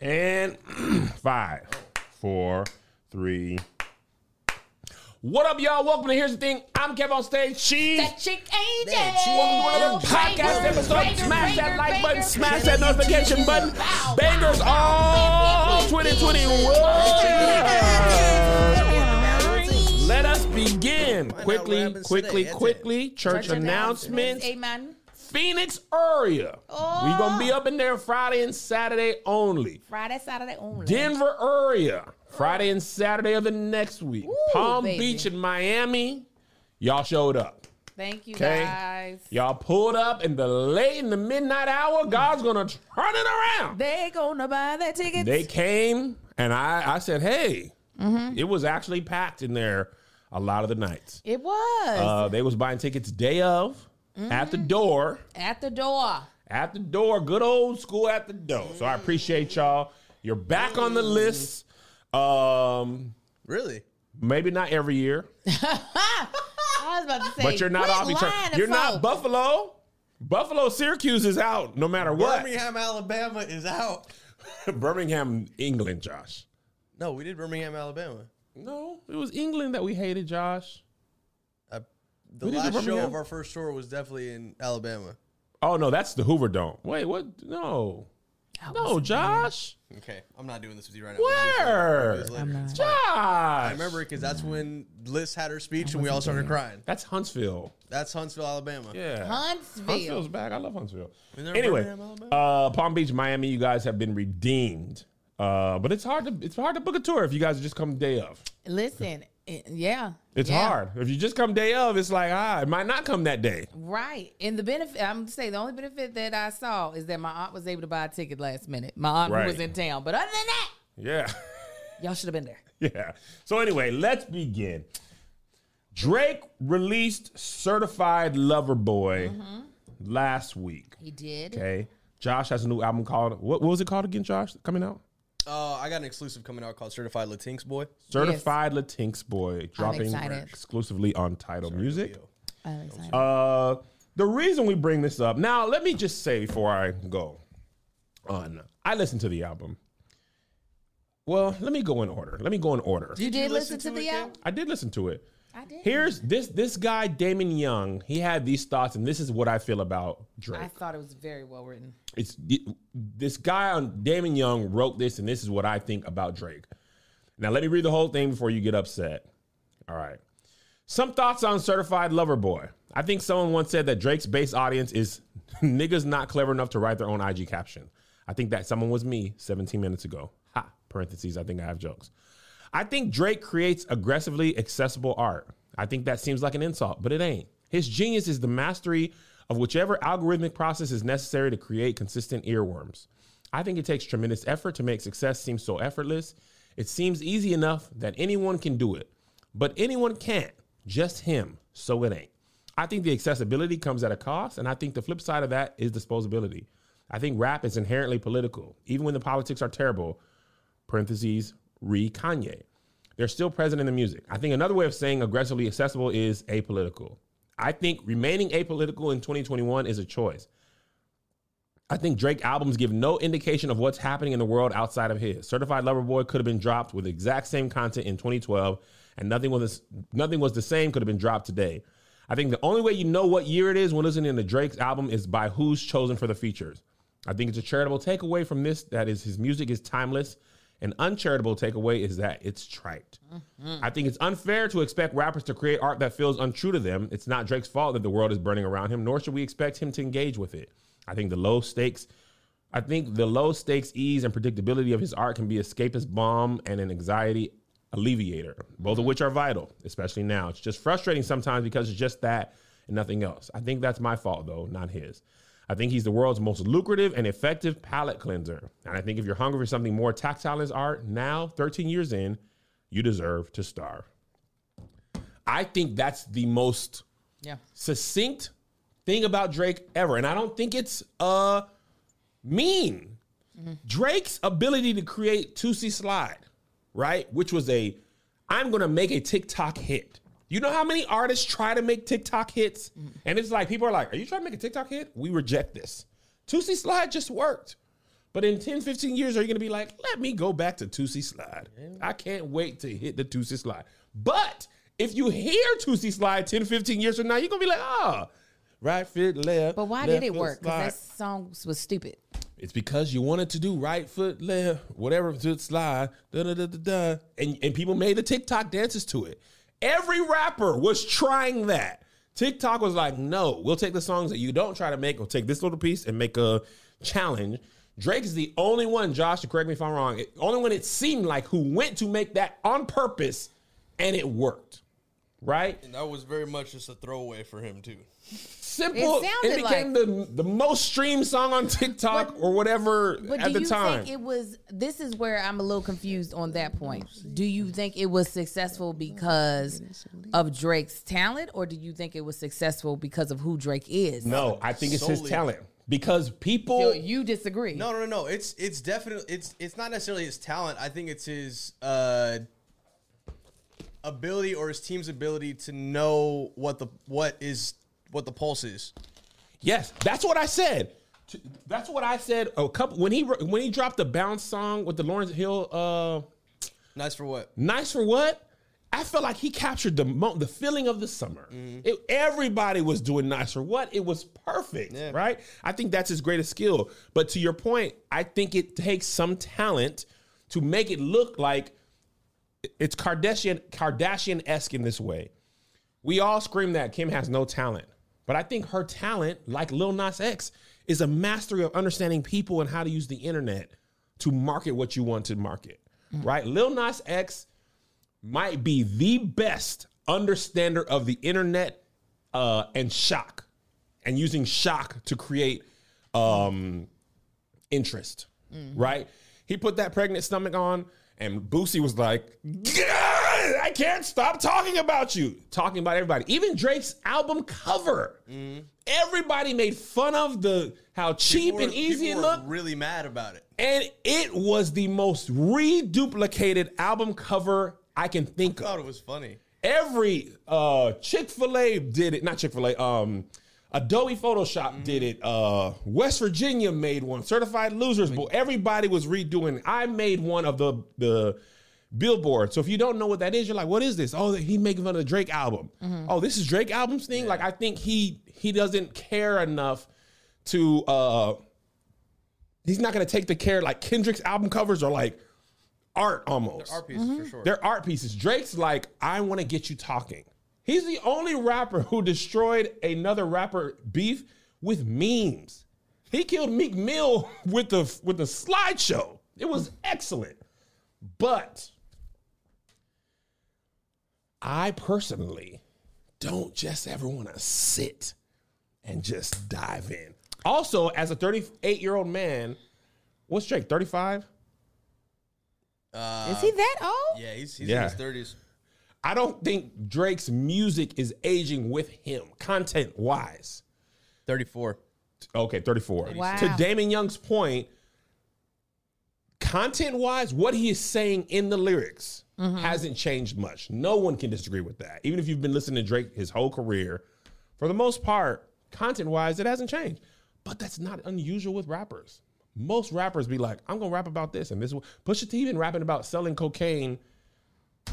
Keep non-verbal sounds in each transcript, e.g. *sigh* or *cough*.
And *clears throat* five, four, three. What up, y'all? Welcome to Here's the Thing. I'm Kev on stage. She's That chick ain't That dead. chick- Welcome to another podcast episode. Smash that like button, smash that notification button. Bangers all 2021. Let us begin. Quickly, quickly, quickly. Church announcements. Amen. Phoenix area. Oh. We gonna be up in there Friday and Saturday only. Friday, Saturday only. Denver area. Friday and Saturday of the next week. Ooh, Palm baby. Beach and Miami. Y'all showed up. Thank you, Okay. guys. Y'all pulled up in the late in the midnight hour. God's gonna turn it around. They gonna buy their tickets. They came and I, I said, hey, Mm-hmm. it was actually packed in there a lot of the nights. it was Uh, they was buying tickets day of at the Mm-hmm. door. at the door. At the door, good old school at the door. So I appreciate y'all. You're back on the list. Um, Really? maybe not every year, *laughs* I was about to say, but you're not quit off each other. lying to You're not. Buffalo. Buffalo, Syracuse is out no matter what. Birmingham, Alabama is out. *laughs* Birmingham, England, Josh. No, we did Birmingham, Alabama. No, it was England that we hated, Josh. I, the We last show Birmingham? of our first tour was definitely in Alabama. Oh no, that's the Hoover Dome. Wait, what? No, I no, was- Josh. Okay, I'm not doing this with you right now. We'll do this later. Where? We'll do this later. I'm not. Josh. I remember because that's when Liz had her speech and we all started crying. That's Huntsville. That's Huntsville, Alabama. Yeah. Huntsville. Huntsville's back. I love Huntsville. Isn't there a Anyway, Birmingham, Alabama? uh, Palm Beach, Miami, you guys have been redeemed. Uh, but it's hard to it's hard to book a tour if you guys just come day of. Listen, it- yeah, It's yeah. hard. If you just come day of, it's like ah, it might not come that day. Right. And the benefit, I'm gonna say, the only benefit that I saw is that my aunt was able to buy a ticket last minute. My aunt Right. was in town. But other than that, Yeah. y'all should have been there. *laughs* Yeah. So anyway, let's begin. Drake released Certified Lover Boy last week. He did. Okay. Josh has a new album called what, what was it called again, Josh? Coming out? Uh, I got an exclusive coming out called Certified Latinx Boy. Certified Latinx Boy dropping exclusively on Tidal Music. I'm excited. Uh, the reason we bring this up now, let me just say before I go on, I listened to the album. Well, let me go in order. Let me go in order. you did you listen, listen to to the album? I did listen to it. I did. Here's this this guy Damon Young. He had these thoughts, and this is what I feel about Drake. I thought it was very well written. It's this guy on Damon Young wrote this, and this is what I think about Drake. Now let me read the whole thing before you get upset. All right. Some thoughts on Certified Lover Boy. I think someone once said that Drake's base audience is *laughs* niggas not clever enough to write their own IG caption. I think that someone was me 17 minutes ago. Ha, parentheses, I think I have jokes. I think Drake creates aggressively accessible art. I think that seems like an insult, but it ain't. His genius is the mastery of whichever algorithmic process is necessary to create consistent earworms. I think it takes tremendous effort to make success seem so effortless. It seems easy enough that anyone can do it, but anyone can't, just him, so it ain't. I think the accessibility comes at a cost, and I think the flip side of that is disposability. I think rap is inherently political, even when the politics are terrible parentheses, re Kanye. They're still present in the music. I think another way of saying aggressively accessible is apolitical. I think remaining apolitical in 2021 is a choice. I think Drake albums give no indication of what's happening in the world outside of his. Certified Lover Boy could have been dropped with exact same content in 2012, and nothing was nothing was the same could have been dropped today. I think the only way you know what year it is when listening to Drake's album is by who's chosen for the features. I think it's a charitable takeaway from this that is his music is timeless. An uncharitable takeaway is that it's trite. Mm-hmm. I think it's unfair to expect rappers to create art that feels untrue to them. It's not Drake's fault that the world is burning around him, nor should we expect him to engage with it. I think the low stakes, I think the low stakes ease and predictability of his art can be a escapist balm and an anxiety alleviator, both of which are vital, especially now. It's just frustrating sometimes because it's just that and nothing else. I think that's my fault though, not his. I think he's the world's most lucrative and effective palate cleanser. And I think if you're hungry for something more tactile in his art, now, 13 years in, you deserve to starve. I think that's the most Yeah. succinct thing about Drake ever. And I don't think it's uh mean. Drake's ability to create Tootsie Slide, right? Which was a I'm gonna make a TikTok hit. You know how many artists try to make TikTok hits? And it's like people are like, Are you trying to make a TikTok hit? We reject this. Tootsie Slide just worked. But in 10, 15 years, are you going to be like, let me go back to Tootsie Slide? I can't wait to hit the Tootsie Slide. But if you hear Tootsie Slide 10, 15 years from now, you're going to be like, oh, right foot, left. But why left did it work? Because that song was stupid. It's because you wanted to do right foot left, whatever foot slide, da da da da da, and and people made the TikTok dances to it. Every rapper was trying that. TikTok was like, no, we'll take the songs that you don't try to make. We'll take this little piece and make a challenge. Drake is the only one, Josh, to correct me if I'm wrong, only one it seemed like who went to make that on purpose, and it worked. Right? And that was very much just a throwaway for him too. Simple. It It, sounded became the the most streamed song on TikTok or whatever But at do the you time. think it was? This is where I'm a little confused on that point. Do you think it was successful because of Drake's talent, or do you think it was successful because of who Drake is? No, I think it's his talent because So people. you disagree? No, no, no, no. It's it's definitely it's it's not necessarily his talent. I think it's his uh ability or his team's ability to know what the what is what the pulse is. Yes, that's what I said. That's what I said. A couple when he when he dropped the bounce song with the Lauryn Hill. uh Nice for what? Nice for what? I felt like he captured the mo- the feeling of the summer. It, everybody was doing nice for what? It was perfect, Yeah. right? I think that's his greatest skill. But to your point, I think it takes some talent to make it look like it's Kardashian Kardashian esque in this way. We all scream that Kim has no talent, but I think her talent, like Lil Nas X, is a mastery of understanding people and how to use the internet to market what you want to market. Right? Lil Nas X might be the best understander of the internet uh, and shock, and using shock to create um, interest. Right? He put that pregnant stomach on, and Boosie was like, "God, I can't stop talking about you. Talking about everybody. Even Drake's album cover. Everybody made fun of the how cheap People and were- easy it looked. Really mad about it. And it was the most reduplicated album cover I can think I of thought it was funny. every uh chick-fil-a did it not chick-fil-a um adobe photoshop did it uh west virginia made one. Certified losers bowl everybody was redoing i made one of the the billboard. So if you don't know what that is you're like what is this? Oh he making fun of the drake album. Oh this is drake album's thing? Like i think he he doesn't care enough to uh he's not gonna take the care like kendrick's album covers are like art almost. Art pieces for sure. they're art pieces. Drake's like, I want to get you talking. He's the only rapper who destroyed another rapper beef with memes. He killed Meek Mill *laughs* with the with the slideshow. It was excellent. But I personally don't just ever want to sit and just dive in. Also, as a 38 year old man, what's Drake? 35? Uh, is he that old? yeah, he's, he's Yeah. in his thirties. I don't think Drake's music is aging with him, content wise. Thirty four. Okay, 34. Wow. To Damon Young's point, content wise, what he is saying in the lyrics mm-hmm. hasn't changed much. No one can disagree with that. Even if you've been listening to Drake his whole career, for the most part, content wise, it hasn't changed. But that's not unusual with rappers. Most rappers be like, I'm gonna rap about this and this. Pusha T been rapping about selling cocaine.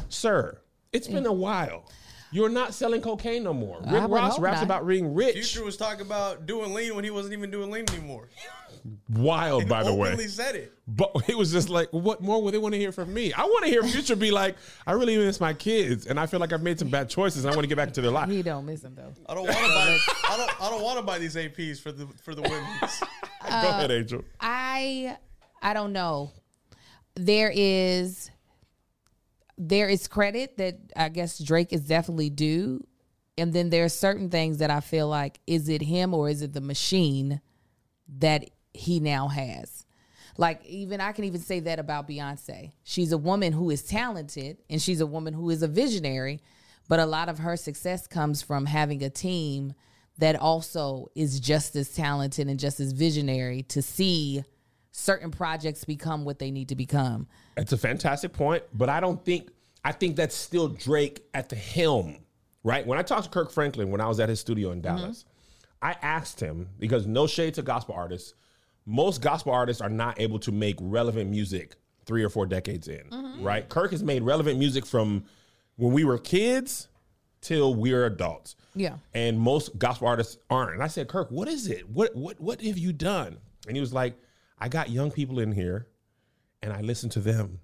Sir, it's been a while. You're not selling cocaine no more. I Rick would Ross hope raps not. about being rich. Future was talking about doing lean when he wasn't even doing lean anymore. Wild, by the way. Openly said it. But *laughs* it was just like, what more would they want to hear from me? I want to hear Future be like, I really miss my kids, and I feel like I've made some bad choices, and I want to get back to their life. He don't miss him though. I don't want to buy. I don't. I don't want to buy these APs for the for the women's. *laughs* Go ahead, Angel. I I don't know. There is there is credit that I guess Drake is definitely due. And then there are certain things that I feel like is it him or is it the machine that he now has? Like even I can even say that about Beyonce. She's a woman who is talented and she's a woman who is a visionary, but a lot of her success comes from having a team that also is just as talented and just as visionary to see certain projects become what they need to become. It's a fantastic point, but I don't think I think that's still Drake at the helm, right? When I talked to Kirk Franklin when I was at his studio in Dallas, I asked him because no shade to gospel artists, most gospel artists are not able to make relevant music three or four decades in, Mm-hmm. right? Kirk has made relevant music from when we were kids till we're adults. Yeah. And most gospel artists aren't. And I said, Kirk, what is it? What what what have you done? And he was like, I got young people in here and I listen to them.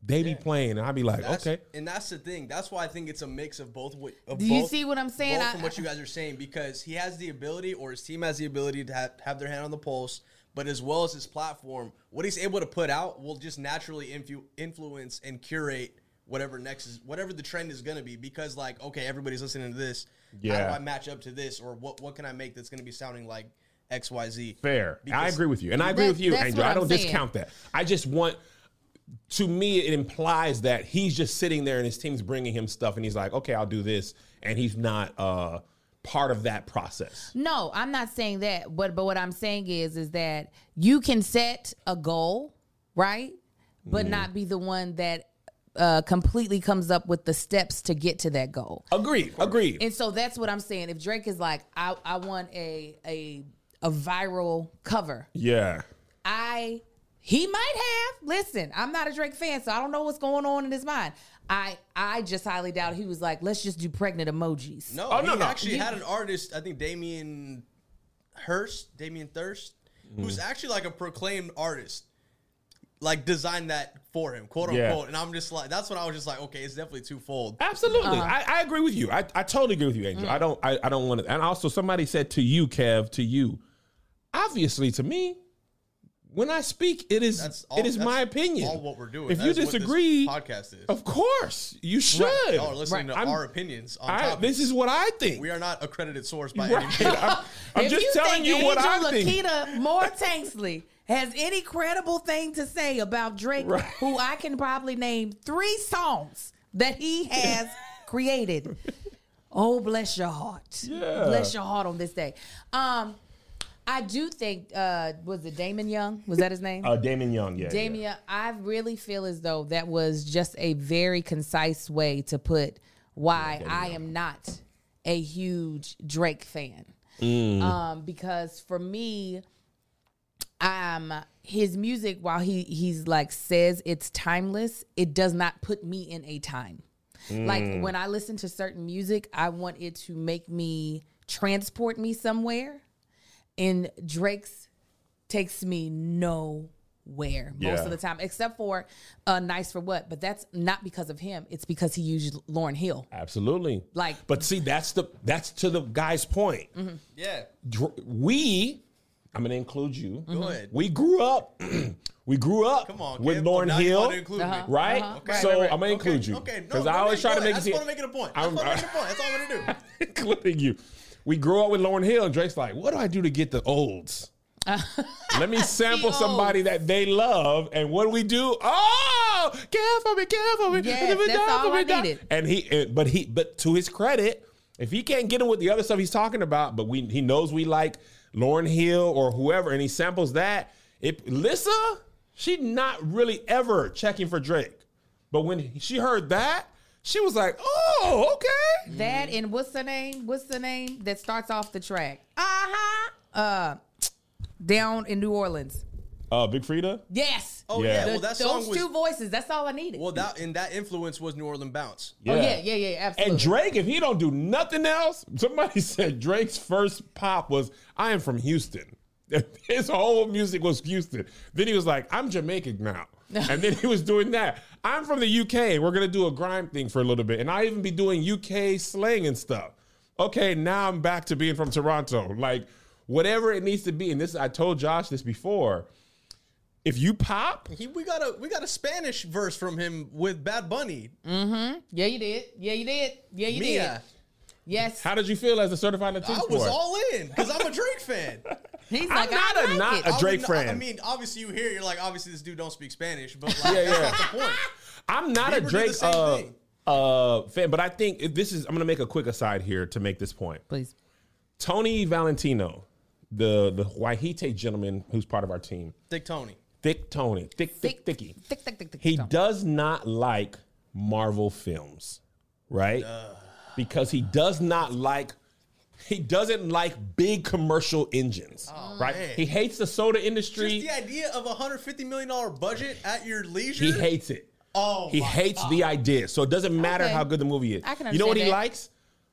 They be playing and I'd be like, That's, okay. and that's the thing. That's why I think it's a mix of both. What, of Do you both- see what I'm saying? Both I- from what you guys are saying, because he has the ability, or his team has the ability to have, have their hand on the pulse, but as well as his platform, what he's able to put out will just naturally influ- influence and curate whatever next is, whatever the trend is going to be. Because like, okay, everybody's listening to this. How Yeah. do I match up to this, or what what can I make that's going to be sounding like X Y Z? Fair. I agree with you. And I agree That- with you, that's Angel. I don't saying. discount that. I just want, to me, it implies that he's just sitting there and his team's bringing him stuff and he's like, okay, I'll do this. And he's not uh, part of that process. No, I'm not saying that. But but what I'm saying is is that you can set a goal, right? But Mm-hmm. not be the one that uh, completely comes up with the steps to get to that goal. Agreed. Agreed. And so that's what I'm saying. If Drake is like, I, I want a a a viral cover, yeah. I he might have. Listen, I'm not a Drake fan, so I don't know what's going on in his mind. I I just highly doubt he was like, let's just do pregnant emojis. No, Oh, he no, no. actually You- had an artist, I think Damien Hirst, Damien Thirst, Mm-hmm. who's actually like a proclaimed artist, like designed that for him, quote Yeah. unquote. And I'm just like, that's when I was just like, okay, it's definitely twofold. Absolutely. Uh-huh. I, I agree with you. I, I totally agree with you, Mm. Angel. I don't I, I don't want to and also somebody said to you, Kev, to you, obviously to me, when I speak, it is That's all, it is that's my opinion. All what we're doing. If That you is what this disagree, podcast is. Of course, you should. Y'all are listening Right. to I'm- our opinions on I, this is what I think. we are not accredited source by Right. any means. *laughs* I'm, I'm if just you telling think you what Angel I think. Laketa Moore Tanksley has any credible thing to say about Drake, Right. who I can probably name three songs that he has created. *laughs* Oh, bless your heart. Yeah. Bless your heart on this day. Um, I do think uh was it Damon Young? Was that his name? Uh, Damon Young, yeah. Damien, yeah. I really feel as though that was just a very concise way to put why I am not a huge Drake fan. Mm. Um, because for me, um, his music, while he he's like says it's timeless, it does not put me in a time. Mm. Like when I listen to certain music, I want it to make me transport me somewhere. And Drake's takes me nowhere most Yeah. of the time, except for uh, "Nice for What." But that's not because of him; it's because he used Lauryn Hill. Absolutely. Like- but see, that's the that's to the guy's point. yeah. Dr- We, I'm gonna include you. Go ahead. We grew up. *clears throat* we grew up Come on, with Kim. Lauren oh, Hill. want to include Uh-huh. Right, Uh-huh. Okay, so right, right. I'm gonna Okay, include you Okay, no, because go I always try to make it I just want to make it a point. I I'm- just want to make it a point. That's all I'm gonna do. *laughs* including *laughs* you. We grew up with Lauryn Hill, and Drake's like, "What do I do to get the olds? *laughs* Let me sample somebody that they love, and what do we do? Oh, care for me, care for me. Yes, it that's all me, I die. needed. And he, but he, but to his credit, if he can't get him with the other stuff he's talking about, but we, he knows we like Lauryn Hill or whoever, and he samples that. If Lissa, she not really ever checking for Drake, but when she heard that, she was like, "Oh, okay." That and what's the name? What's the name that starts off the track? Uh huh. Uh, down in New Orleans. Uh, Big Freedia. Yes. Oh Yeah. yeah, The- well that those song was two voices. That's all I needed. well that and that influence was New Orleans bounce. Oh yeah, yeah, yeah, absolutely. And Drake, if he don't do nothing else, somebody *laughs* said Drake's first pop was "I am from Houston." *laughs* His whole music was Houston. Then he was like, "I'm Jamaican now," *laughs* and then he was doing that. I'm from the UK. We're gonna do a grime thing for a little bit, and I even be doing UK slang and stuff. Okay, now I'm back to being from Toronto. Like whatever it needs to be. And this, I told Josh this before. If you pop, He, we got a we got a Spanish verse from him with Bad Bunny. Mm-hmm. Yeah, you did. Yeah, you did. Yeah, you Mia. did. Yes. how did you feel as a certified Latino I was all in because I'm a Drake fan. *laughs* He's like, I'm not I a like not it. a I Drake would fan. I mean, obviously you hear you're like, obviously this dude don't speak Spanish, but like, Yeah, that's yeah. not the point. I'm not Bieber a Drake uh, uh, fan, but I think if this is. I'm going to make a quick aside here to make this point. Please. Tony Valentino, the the Waihite gentleman who's part of our team, Dick Tony. thick Tony, thick thick thicky. Thick, thick, thick, thick. He thick. does not like Marvel films, right? Because he does not like He doesn't like big commercial engines, oh, right? man. He hates the soda industry. Just the idea of a hundred fifty million dollar budget at your leisure. he hates it. Oh, he hates God. the idea. So it doesn't matter Okay. how good the movie is. I can you know what he understand that. likes?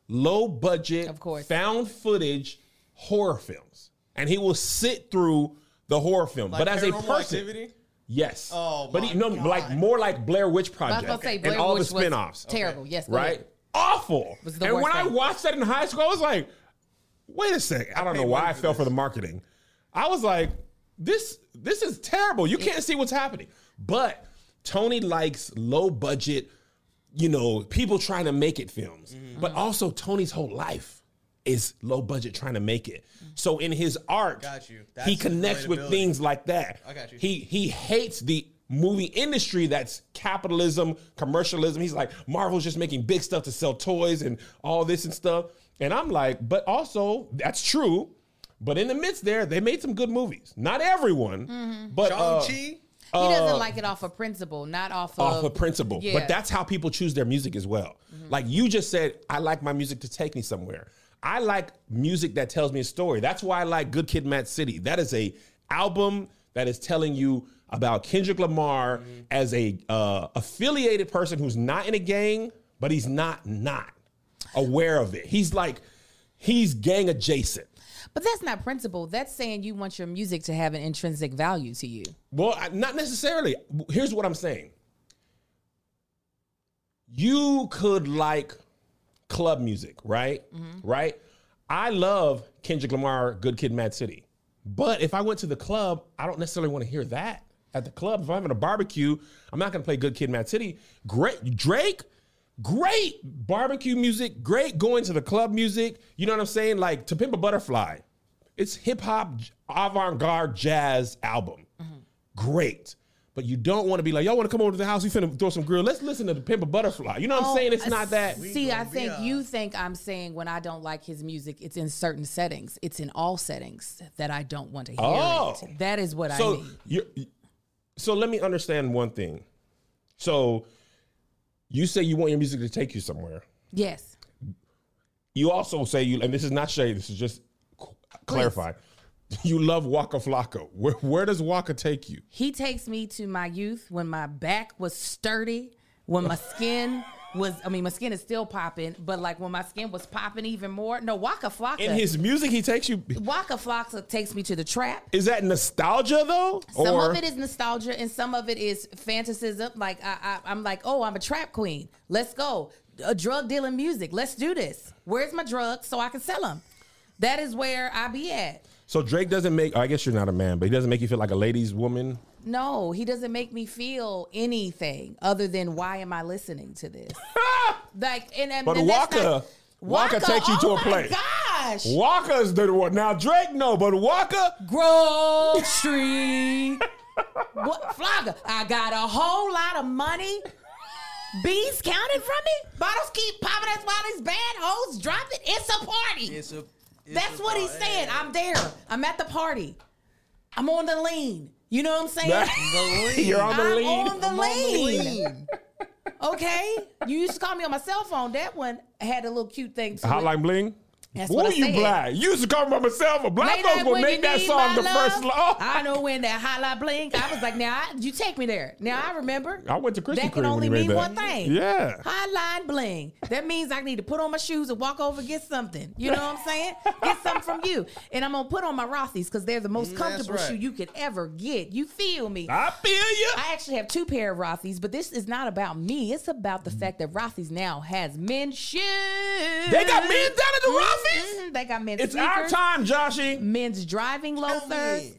Low budget, Of course. found footage horror films, and he will sit through the horror film. Like but as a person, Activity? yes. Oh, but my he, no, God. like more like Blair Witch I was Project gonna say and Blair all Witch the was spin-offs. Terrible. Yes. go right? Ahead. Awful. And worst when I watched that in high school, I was like, wait a second. I don't know why I fell this. for the marketing. I was like, this this is terrible. You can't see what's happening. But Tony likes low budget, you know, people trying to make it films. Mm-hmm. But also Tony's whole life is low budget trying to make it. So in his art, Got you. he connects with things like that. I got you. He he hates the movie industry that's capitalism, commercialism. He's like, Marvel's just making big stuff to sell toys and all this and stuff. And I'm like, but also that's true. But in the midst there, they made some good movies. Not everyone, Mm-hmm. but uh, Shang-Chi? He doesn't like it off of principle, not off of off of principle. Yeah. But that's how people choose their music as well. Like you just said, I like my music to take me somewhere. I like music that tells me a story. That's why I like Good Kid, Mad City. That is a album that is telling you about Kendrick Lamar as a uh, affiliated person who's not in a gang, but he's not not aware of it. He's like he's gang adjacent. But that's not principle. That's saying you want your music to have an intrinsic value to you. Well, I- not necessarily. Here's what I'm saying. You could like club music, right? Right? I love Kendrick Lamar, Good Kid, Mad City. But if I went to the club, I don't necessarily want to hear that at the club. If I'm having a barbecue, I'm not going to play Good Kid, Mad City. Great. Drake, great barbecue music, great going to the club music. You know what I'm saying? Like To Pimp a Butterfly. It's hip hop, avant garde jazz album. Mm-hmm. Great. But you don't want to be like, y'all want to come over to the house? We finna throw some grill. Let's listen to the Pimp a Butterfly. You know what I'm oh, saying? It's Oh, not that. See, I think a- you think I'm saying when I don't like his music, it's in certain settings. It's in all settings that I don't want to hear Oh. it. That is what I So mean. So let me understand one thing. So you say you want your music to take you somewhere. Yes. You also say you, and this is not shade. This is just clarify. *laughs* You love Waka Flocka. Where, where does Waka take you? He takes me to my youth when my back was sturdy, when my skin was, I mean, my skin is still popping, but like when my skin was popping even more. No, Waka Flocka. In his music, he takes you. Waka Flocka takes me to the trap. Is that nostalgia though? Some or of it is nostalgia, and some of it is fantasism. Like I, I, I'm like, oh, I'm a trap queen. Let's go. A drug dealing music. Let's do this. Where's my drugs so I can sell them? That is where I be at. so Drake doesn't make. I guess you're not a man, but he doesn't make you feel like a ladies' woman. No, he doesn't make me feel anything other than why am I listening to this? *laughs* like, and, and But and that's Waka- not- Waka takes you to oh a place. My gosh, Waka's the one. Now Drake, no, but Waka. Grove Street. *laughs* what Flogger? I got a whole lot of money. Bees counted from me. Bottles keep popping. That's why these bad hoes drop it. It's a party. It's a. it's That's a- what he's saying. I'm there. I'm at the party. I'm on the lean. You know what I'm saying? *laughs* You're on the I'm lead. on the I'm on the lean. lean. Okay. You used to call me on my cell phone. That one had a little cute thing to it. Hotline Bling. That's I you said. black? You used to call me by myself. A black Late folks will make that song the love. first law. I know when that hotline bling. I was like, now I, you take me there. Now I remember. *laughs* I went to Krispy That can only mean that. one thing. Yeah. Hotline Bling. That means I need to put on my shoes and walk over and get something. You know what I'm saying? Get something from you. And I'm gonna put on my Rothy's because they're the most Mm, comfortable right. shoe you could ever get. You feel me? I feel you. I actually have two pair of Rothy's, but this is not about me. It's about the fact that Rothy's now has men's shoes. They got men down at the Rothy's? Mhm. They got men's It's sneakers, our time, Joshy. men's driving loafers.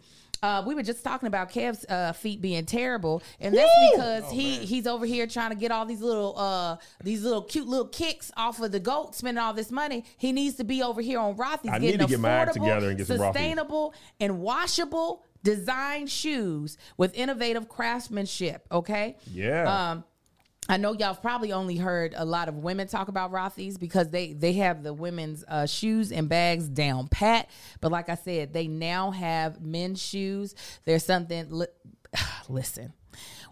Uh, we were just talking about Kev's uh, feet being terrible, and that's Woo! because he he's over here trying to get all these little uh these little cute little kicks off of the goat, spending all this money. He needs to be over here on Rothy's I getting need to get my act together and get some Rothy's. sustainable, and washable design shoes with innovative craftsmanship. Okay. Yeah. Um, I know y'all probably only heard a lot of women talk about Rothy's because they they have the women's uh, shoes and bags down pat. But like I said, they now have men's shoes. There's something. Li- *sighs* listen,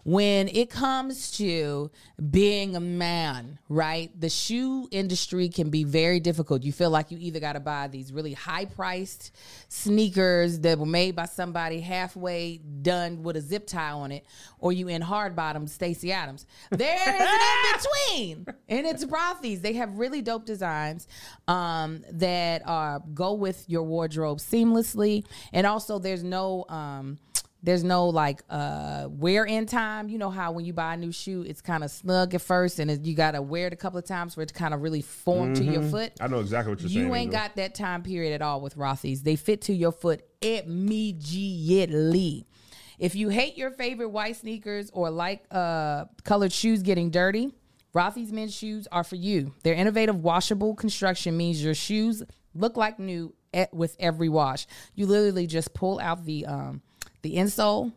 when it comes to being a man, right? The shoe industry can be very difficult. You feel like you either got to buy these really high priced sneakers that were made by somebody halfway done with a zip tie on it, or you in hard bottom Stacy Adams. There is an in *laughs* between, and it's Rothy's. They have really dope designs um, that are go with your wardrobe seamlessly, and also there's no. Um, there's no like uh wear in time. You know how when you buy a new shoe, it's kind of snug at first, and it, you gotta wear it a couple of times for it to kind of really form to your foot. I know exactly what you're You saying. You ain't Angel. got that time period at all with Rothy's. They fit to your foot immediately. If you hate your favorite white sneakers or like uh, colored shoes getting dirty, Rothy's men's shoes are for you. Their innovative washable construction means your shoes look like new e- with every wash. You literally just pull out the um, the insole,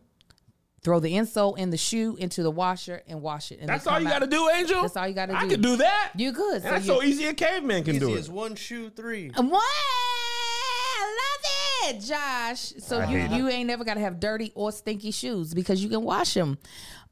throw the insole in the shoe into the washer, and wash it. And That's all you got to do, Angel. That's all you gotta do. I do. could do that. You could. And So that's you- so easy a caveman can do Easy it. as one shoe three. What? I love it, Josh. So I you hate it. you ain't never got to have dirty or stinky shoes because you can wash them.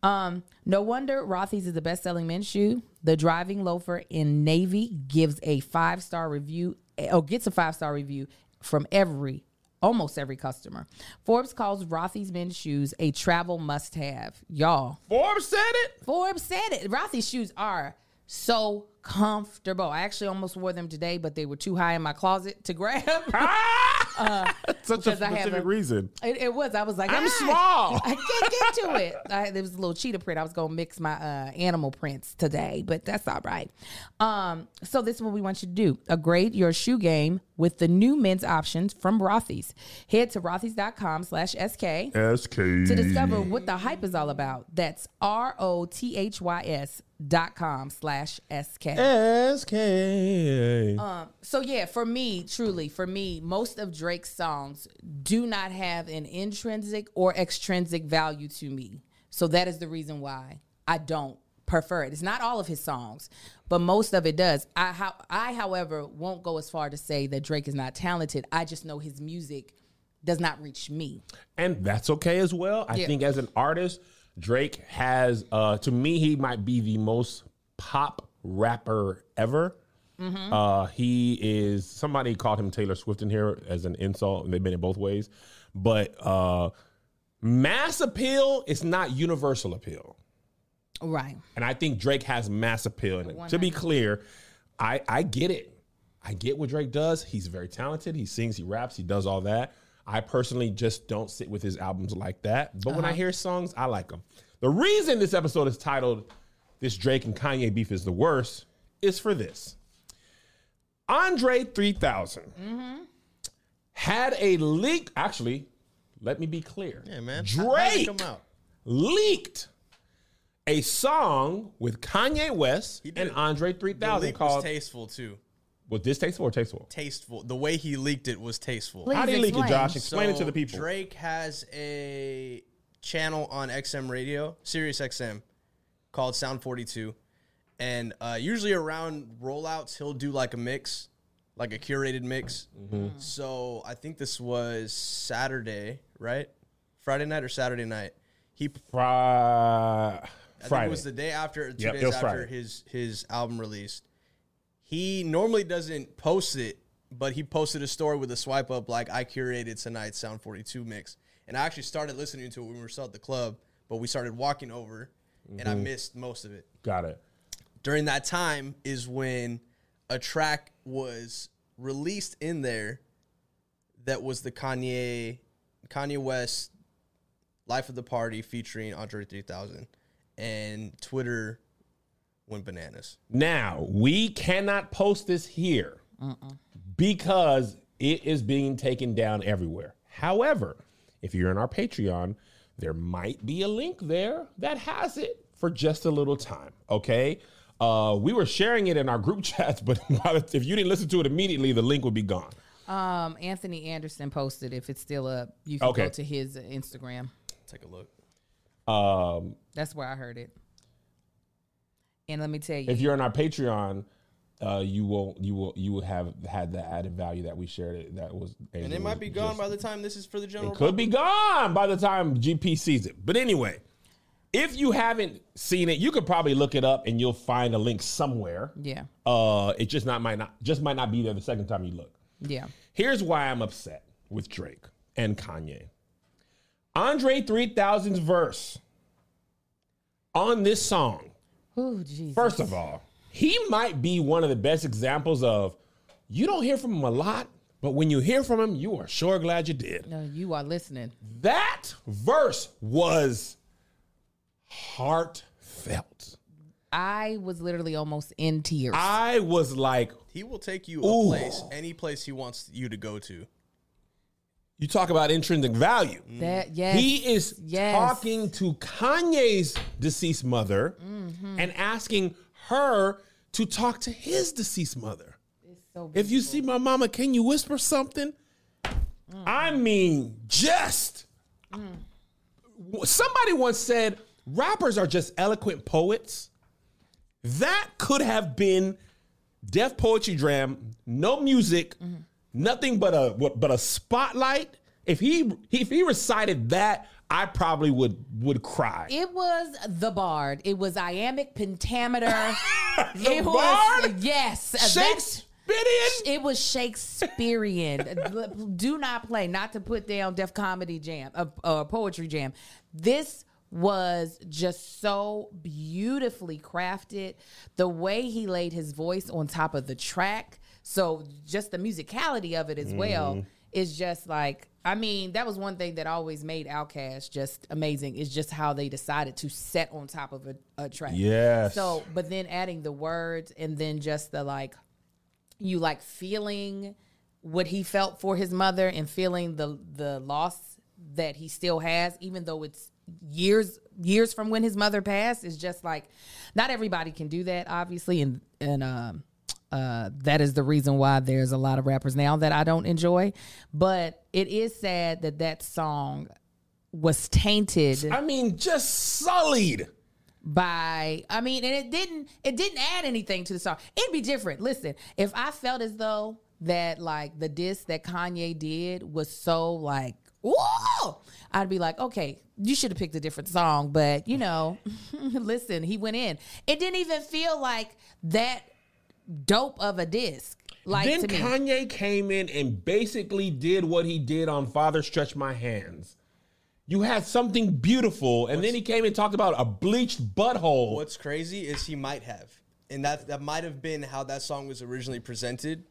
Um, no wonder Rothy's is the best selling men's shoe. The driving loafer in navy gives a five star review or gets a five star review from every almost every customer. Forbes calls Rothy's men's shoes a travel must have. Y'all, Forbes said it. Forbes said it. Rothy's shoes are so comfortable. I actually almost wore them today, but they were too high in my closet to *laughs* grab. Ah! *laughs* Such a specific a- reason. It, it was. I was like, I'm "Ah, small." I can't get to it. *laughs* I, there was a little cheetah print. I was gonna mix my uh, animal prints today, but that's all right. Um, so this is what we want you to do: upgrade your shoe game with the new men's options from Rothy's. Head to rothys.com/sk SK. to discover what the hype is all about. That's R O T H Y S dot com slash SK. SK. Um, so yeah, for me, truly, for me, most of Drake's songs do not have an intrinsic or extrinsic value to me. So that is the reason why I don't prefer it. It's not all of his songs, but most of it does. I how I, however, won't go as far to say that Drake is not talented. I just know his music does not reach me. and that's okay as well. I Yeah. think as an artist, Drake has uh to me he might be the most pop rapper ever. Mm-hmm. Uh he is somebody called him Taylor Swift in here as an insult and they've been in both ways. But uh mass appeal is not universal appeal. Right. And I think Drake has mass appeal. And to be clear, I I get it. I get what Drake does. He's very talented. He sings, he raps, he does all that. I personally just don't sit with his albums like that. But when I uh-huh. hear songs, I like them. The reason this episode is titled "This Drake and Kanye Beef is the Worst" is for this. Andre 3000 mm-hmm. had a leak. Actually, let me be clear. Yeah, man. How- how'd it Drake leaked a song with Kanye West and Andre The 3000 leak was called tasteful too. Was this tasteful or tasteful? Tasteful. The way he leaked it was tasteful. Please How did he leak it, explain. Josh? Explain it to So, the people. Drake has a channel on XM radio, Sirius XM, called Sound 42. And uh, usually around rollouts, he'll do like a mix, like a curated mix. Mm-hmm. So I think this was Saturday, right? Friday night or Saturday night. He Fri- I think Friday. it was the day after, two Yep, it days was after Friday. his his album released. He normally doesn't post it, but he posted a story with a swipe up like I curated tonight's Sound 42 mix. And I actually started listening to it when we were still at the club, but we started walking over and I Mm-hmm. missed most of it. Got it. During that time is when a track was released in there that was the Kanye Kanye West Life of the Party featuring Andre 3000 and Twitter went bananas. Now, we cannot post this here because it is being taken down everywhere. However, if you're in our Patreon, there might be a link there that has it for just a little time. Okay. Uh, we were sharing it in our group *laughs* chats, but *laughs* if you didn't listen to it immediately, the link would be gone. Um, Anthony Anderson posted if it's still up, you can Okay. go to his Instagram. Take a look. Um, That's where I heard it. And let me tell you, if you're on our Patreon, uh, you will you will you will have had the added value that we shared. It that was And it might be gone by the time this is for the general It could be gone by the time GP sees it. But anyway, if you haven't seen it, you could probably look it up and you'll find a link somewhere. Yeah. Uh, it just not might not just might not be there the second time you look. Yeah. Here's why I'm upset with Drake and Kanye. Andre 3000's verse on this song, Oh, Jesus. first of all, he might be one of the best examples of you don't hear from him a lot, but when you hear from him, you are sure glad you did. No, you are listening. That verse was heartfelt. I was literally almost in tears. I was like, He will take you a Ooh. place, any place he wants you to go to. You talk about intrinsic value. that yes. He is Yes. talking to Kanye's deceased mother Mm-hmm. and asking her to talk to his deceased mother. so If you see my mama, can you whisper something? Mm. I mean, just somebody once said rappers are just eloquent poets. That could have been Def Poetry Jam, no music, Mm-hmm. Nothing but a but a spotlight. If he if he recited that, I probably would would cry. It was the Bard. It was iambic pentameter. *laughs* The it Bard? was yes. Shakespearean. It was Shakespearean. *laughs* Do not play. Not to put down Def Comedy Jam, uh, uh, Poetry Jam. This was just so beautifully crafted. The way he laid his voice on top of the track. So just the musicality of it as well is just like. I mean, that was one thing that always made Outkast just amazing. Is just how they decided to set on top of a, a track. Yes. So, but then adding the words and then just the like you like feeling what he felt for his mother and feeling the the loss that he still has even though it's years years from when his mother passed is just like not everybody can do that obviously and and um uh that is the reason why there's a lot of rappers now that I don't enjoy but it is sad that that song was tainted I mean, just sullied. by I mean, and it didn't it didn't add anything to the song. It'd be different. Listen, if I felt as though that like the diss that Kanye did was so like whoa, I'd be like, okay, you should have picked a different song. But you know, *laughs* listen, he went in. It didn't even feel like that dope of a disc. Like then to me. Kanye came in and basically did what he did on Father Stretch My Hands. You had something beautiful, and then he came and talked about a bleached butthole. What's crazy is he might have, and that that might have been how that song was originally presented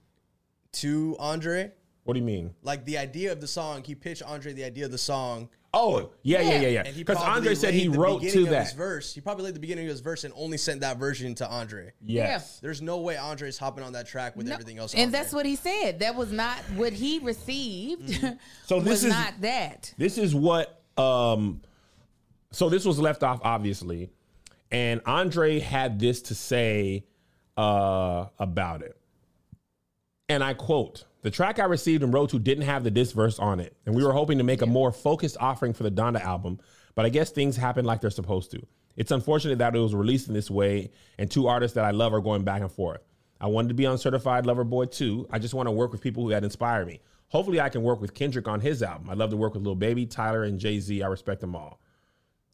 to Andre. What do you mean? Like the idea of the song, he pitched Andre the idea of the song, Oh, yeah, yeah, yeah, yeah. and Because Andre said he wrote to of His that. verse. He probably laid the beginning of his verse and only sent that version to Andre. Yes. There's no way Andre's hopping on that track with No, everything else. and on that's there. what he said. That was not what he received. *laughs* So was this is- not that. This is what um so this was left off obviously. And Andre had this to say uh about it. And I quote, the track I received and wrote to didn't have the disc verse on it. And we were hoping to make a more focused offering for the Donda album, but I guess things happen like they're supposed to. It's unfortunate that it was released in this way, and two artists that I love are going back and forth. I wanted to be on Certified Lover Boy too. I just want to work with people who had inspired me. Hopefully, I can work with Kendrick on his album. I'd love to work with Lil Baby, Tyler, and Jay Z. I respect them all.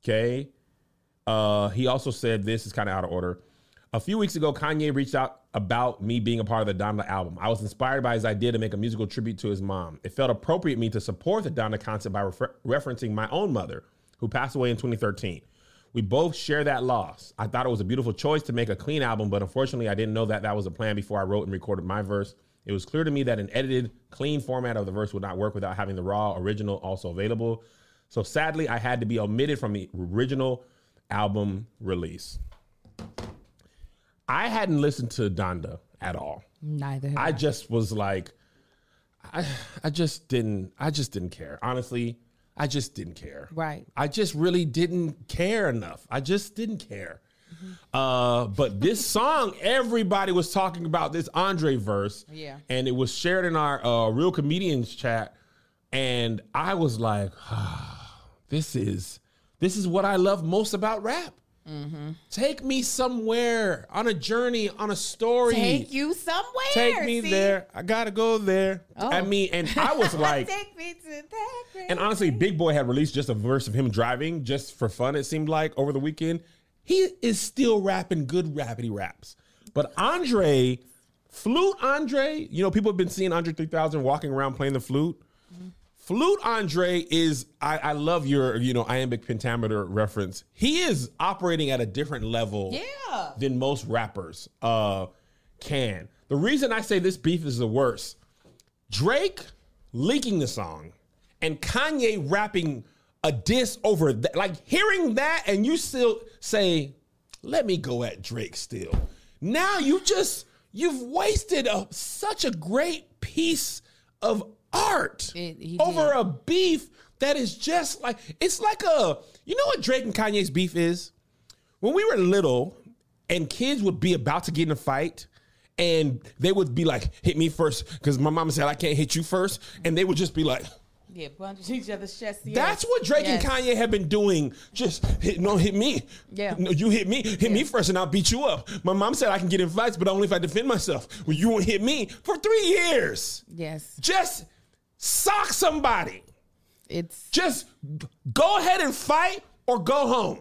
Okay. Uh, he also said this is kind of out of order. A few weeks ago, Kanye reached out about me being a part of the Donda album. I was inspired by his idea to make a musical tribute to his mom. It felt appropriate me to support the Donda concept by refer- referencing my own mother, who passed away in 2013. We both share that loss. I thought it was a beautiful choice to make a clean album, but unfortunately, I didn't know that that was a plan before I wrote and recorded my verse. It was clear to me that an edited, clean format of the verse would not work without having the raw original also available. So sadly, I had to be omitted from the original album release. I hadn't listened to Donda at all. Neither. have I just was like, I, I just didn't, I just didn't care. Honestly, I just didn't care. Right. I just really didn't care enough. I just didn't care. Uh, but this song, everybody was talking about this Andre verse. Yeah. And it was shared in our uh, Real Comedians chat. And I was like, *sighs* this is this is what I love most about rap. Mm-hmm. Take me somewhere on a journey, on a story. Take you somewhere. Take me see? there. I gotta go there. Oh. I mean, and I was *laughs* like, Take me to that and honestly, Big Boi had released just a verse of him driving just for fun. It seemed like over the weekend. He is still rapping good rapidy raps, but Andre, flute Andre. You know, people have been seeing Andre 3000 walking around playing the flute. Flute Andre is I, I love your you know iambic pentameter reference. He is operating at a different level Yeah. than most rappers uh can. The reason I say this beef is the worst. Drake leaking the song and Kanye rapping a diss over that like hearing that and you still say let me go at Drake still. Now you just you've wasted a, such a great piece of art It- over did. a beef that is just like it's like a you know what Drake and Kanye's beef is? When we were little and kids would be about to get in a fight and they would be like, hit me first, because my mama said I can't hit you first. And they would just be like, Yeah, punch each other's chest. yes. that's what Drake Yes. and Kanye have been doing. Just hit, no, hit me. Yeah. No, you hit me. Hit me first and I'll beat you up. My mom said I can get in fights, but only if I defend myself. Well, you won't hit me for three years. Yes, Just sock somebody. it's Just go ahead and fight or go home.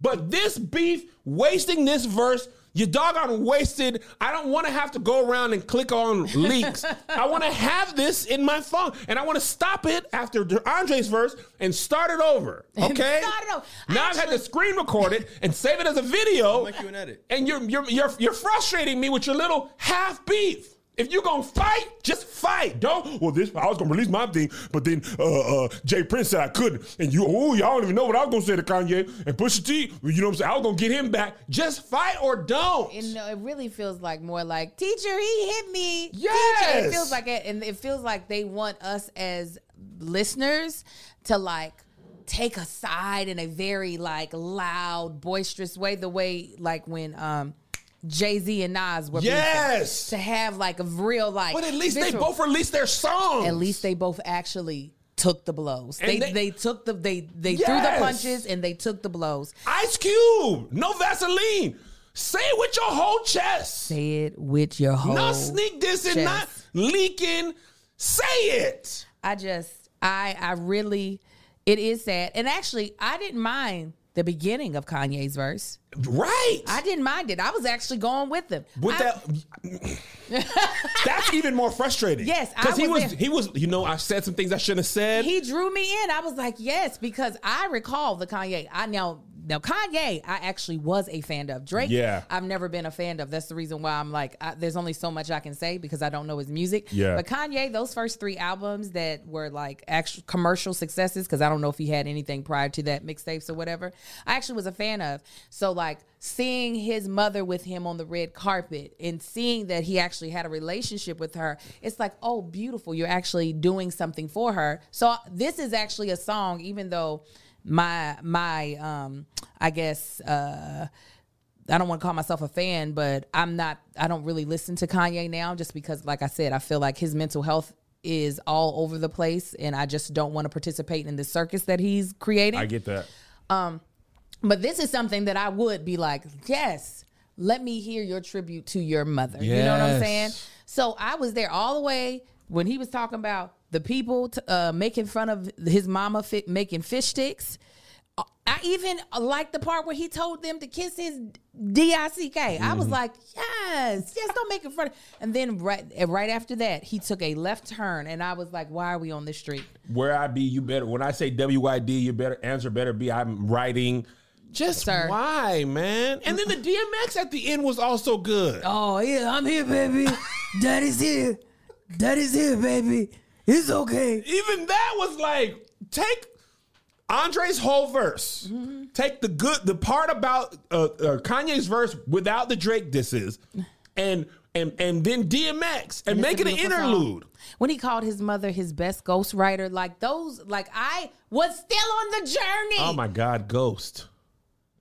But this beef, wasting this verse, you doggone wasted. I don't want to have to go around and click on leaks. *laughs* I want to have this in my phone, and I want to stop it after Andre's verse and start it over. *laughs* Okay. Start it over. Now I've had to screen record it and save it as a video. make you an edit. And you're you're you're you're frustrating me with your little half beef. If you're gonna fight, just fight. Don't. Well, this I was gonna release my thing, but then uh, uh, J. Prince said I couldn't, and you, oh, y'all don't even know what I was gonna say to Kanye and Pusha T. You know what I'm saying? I was gonna get him back. Just fight or don't. And no, it really feels like more like teacher, he hit me. Teacher. Yes. It feels like it, and it feels like they want us as listeners to like take a side in a very like loud, boisterous way. The way like when um Jay Z and Nas were. Yes. to have like a real like. but at least they both released their songs. At least they both actually took the blows. They, they- they took the they they threw the punches and they took the blows. Ice Cube, no Vaseline. Say it with your whole chest. Say it with your whole. not sneak this and not leaking. Say it. I just I I really it is sad. And actually I didn't mind the beginning of Kanye's verse. Right. I didn't mind it. I was actually going with him. With I- that, *laughs* that's even more frustrating. Yes, because he was was there. he was. You know, I said some things I shouldn't have said. he drew me in. I was like, yes, because I recall the Kanye. I now now Kanye, I actually was a fan of Drake. Yeah. I've never been a fan of. That's the reason why I'm like, I, there's only so much I can say because I don't know his music. Yeah. But Kanye, those first three albums that were like actual commercial successes, because I don't know if he had anything prior to that mixtapes or whatever. I actually was a fan of. So like seeing his mother with him on the red carpet and seeing that he actually had a relationship with her, it's like, oh, beautiful. You're actually doing something for her. So this is actually a song, even though my my um I guess uh I don't want to call myself a fan, but I'm not I don't really listen to Kanye now just because like I said, I feel like his mental health is all over the place and I just don't want to participate in the circus that he's creating. I get that. Um but this is something that I would be like, yes, let me hear your tribute to your mother. You know what I'm saying? So I was there all the way when he was talking about the people t- uh, making fun of his mama fi- making fish sticks. Uh, I even like the part where he told them to kiss his D I C K. I was like, yes, yes, don't make it fun. And then right, right after that, he took a left turn, and I was like, why are we on this street? Where I be, you better. When I say W I D, you better answer. Better be. I'm writing. Just Sir. why, man? And then the DMX at the end was also good. Oh yeah, I'm here, baby. Daddy's here. Daddy's here, baby. It's okay. Even that was like take Andre's whole verse, Mm-hmm. take the good, the part about uh, uh, Kanye's verse without the Drake disses, and and and then DMX and, It's make it an beautiful song. interlude. When he called his mother his best ghostwriter, like those, like I was still on the journey. Oh my God, Ghost.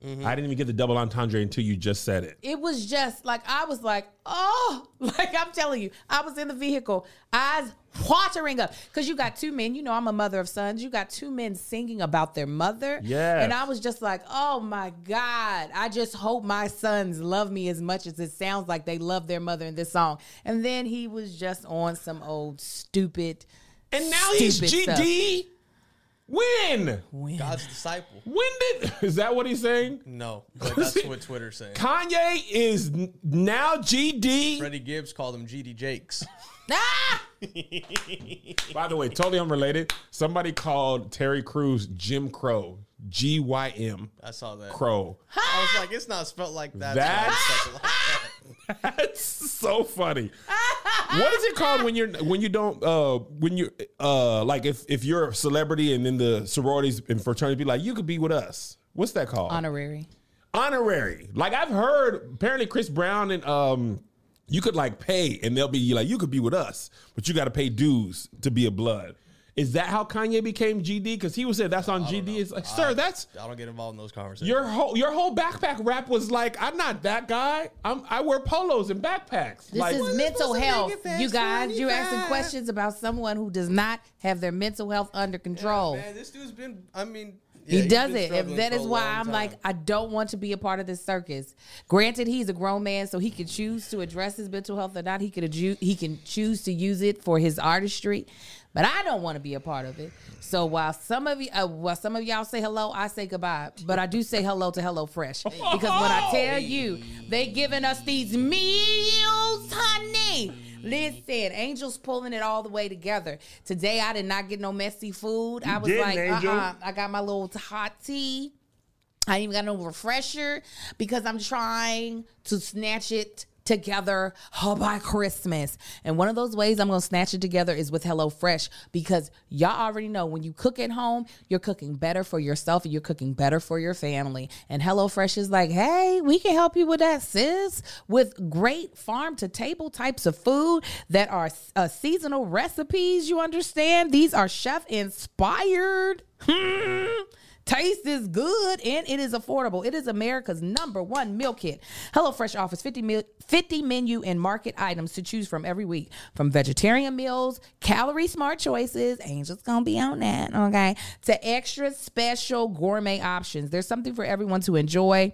I didn't even get the double entendre until you just said it. it was just like I was like, oh, *laughs* like I'm telling you, I was in the vehicle, eyes watering up, because you got two men. You know, I'm a mother of sons. You got two men singing about their mother. Yeah, and I was just like, oh my god, I just hope my sons love me as much as it sounds like they love their mother in this song. And then he was just on some old stupid. And now he's GD. stuff. When? When? God's disciple. When did? *laughs* Is that what he's saying? No, *laughs* but that's what Twitter's saying. Kanye is n- now GD. Freddie Gibbs called him GD Jakes. *laughs* Ah! By the way, totally unrelated. Somebody called Terry Crews Jim Crow. G Y M I saw that. Crow. I was like, it's not spelled like that. That's- It's not spelled like that. That's *laughs* so funny. what is it called when you're when you don't uh when you uh like if if you're a celebrity and then the sororities and fraternities be like you could be with us. What's that called? Honorary. honorary. Like I've heard apparently Chris Brown and um you could like pay and they'll be like you could be with us, but you got to pay dues to be a blood. Is that how Kanye became GD? Because he was saying that's on GD. It's like, sir, that's I don't get involved in those conversations. your whole your whole backpack rap was like, I'm not that guy. I'm I wear polos and backpacks. This like, is mental health. You guys, you're asking questions about someone who does not have their mental health under control. Man, this dude's been. I mean, he yeah, he's does it. If struggling that is why I'm like. I don't want to be a part of this circus. Granted, he's a grown man, so he can choose to address his mental health or not. He could adju- he can choose to use it for his artistry, but I don't want to be a part of it. So while some of you, uh, while some of y'all say hello, I say goodbye. But I do say hello to Hello Fresh because when I tell you they giving us these meals, honey. Listen, Angel's pulling it all the way together. Today I did not get no messy food. I was like, Angel. uh-uh. I got my little hot tea. I even got no refresher because I'm trying to snatch it together uh, by Christmas. And one of those ways I'm gonna snatch it together is with HelloFresh because y'all already know when you cook at home, you're cooking better for yourself and you're cooking better for your family. And HelloFresh is like, hey, we can help you with that, sis, with great farm to table types of food that are uh, seasonal recipes. You understand? These are chef inspired. *laughs* Hmm. Taste is good and it is affordable. It is America's number one meal kit. HelloFresh offers 50, mil- 50 menu and market items to choose from every week. From vegetarian meals, calorie smart choices, Angel's gonna be on that, okay, to extra special gourmet options. There's something for everyone to enjoy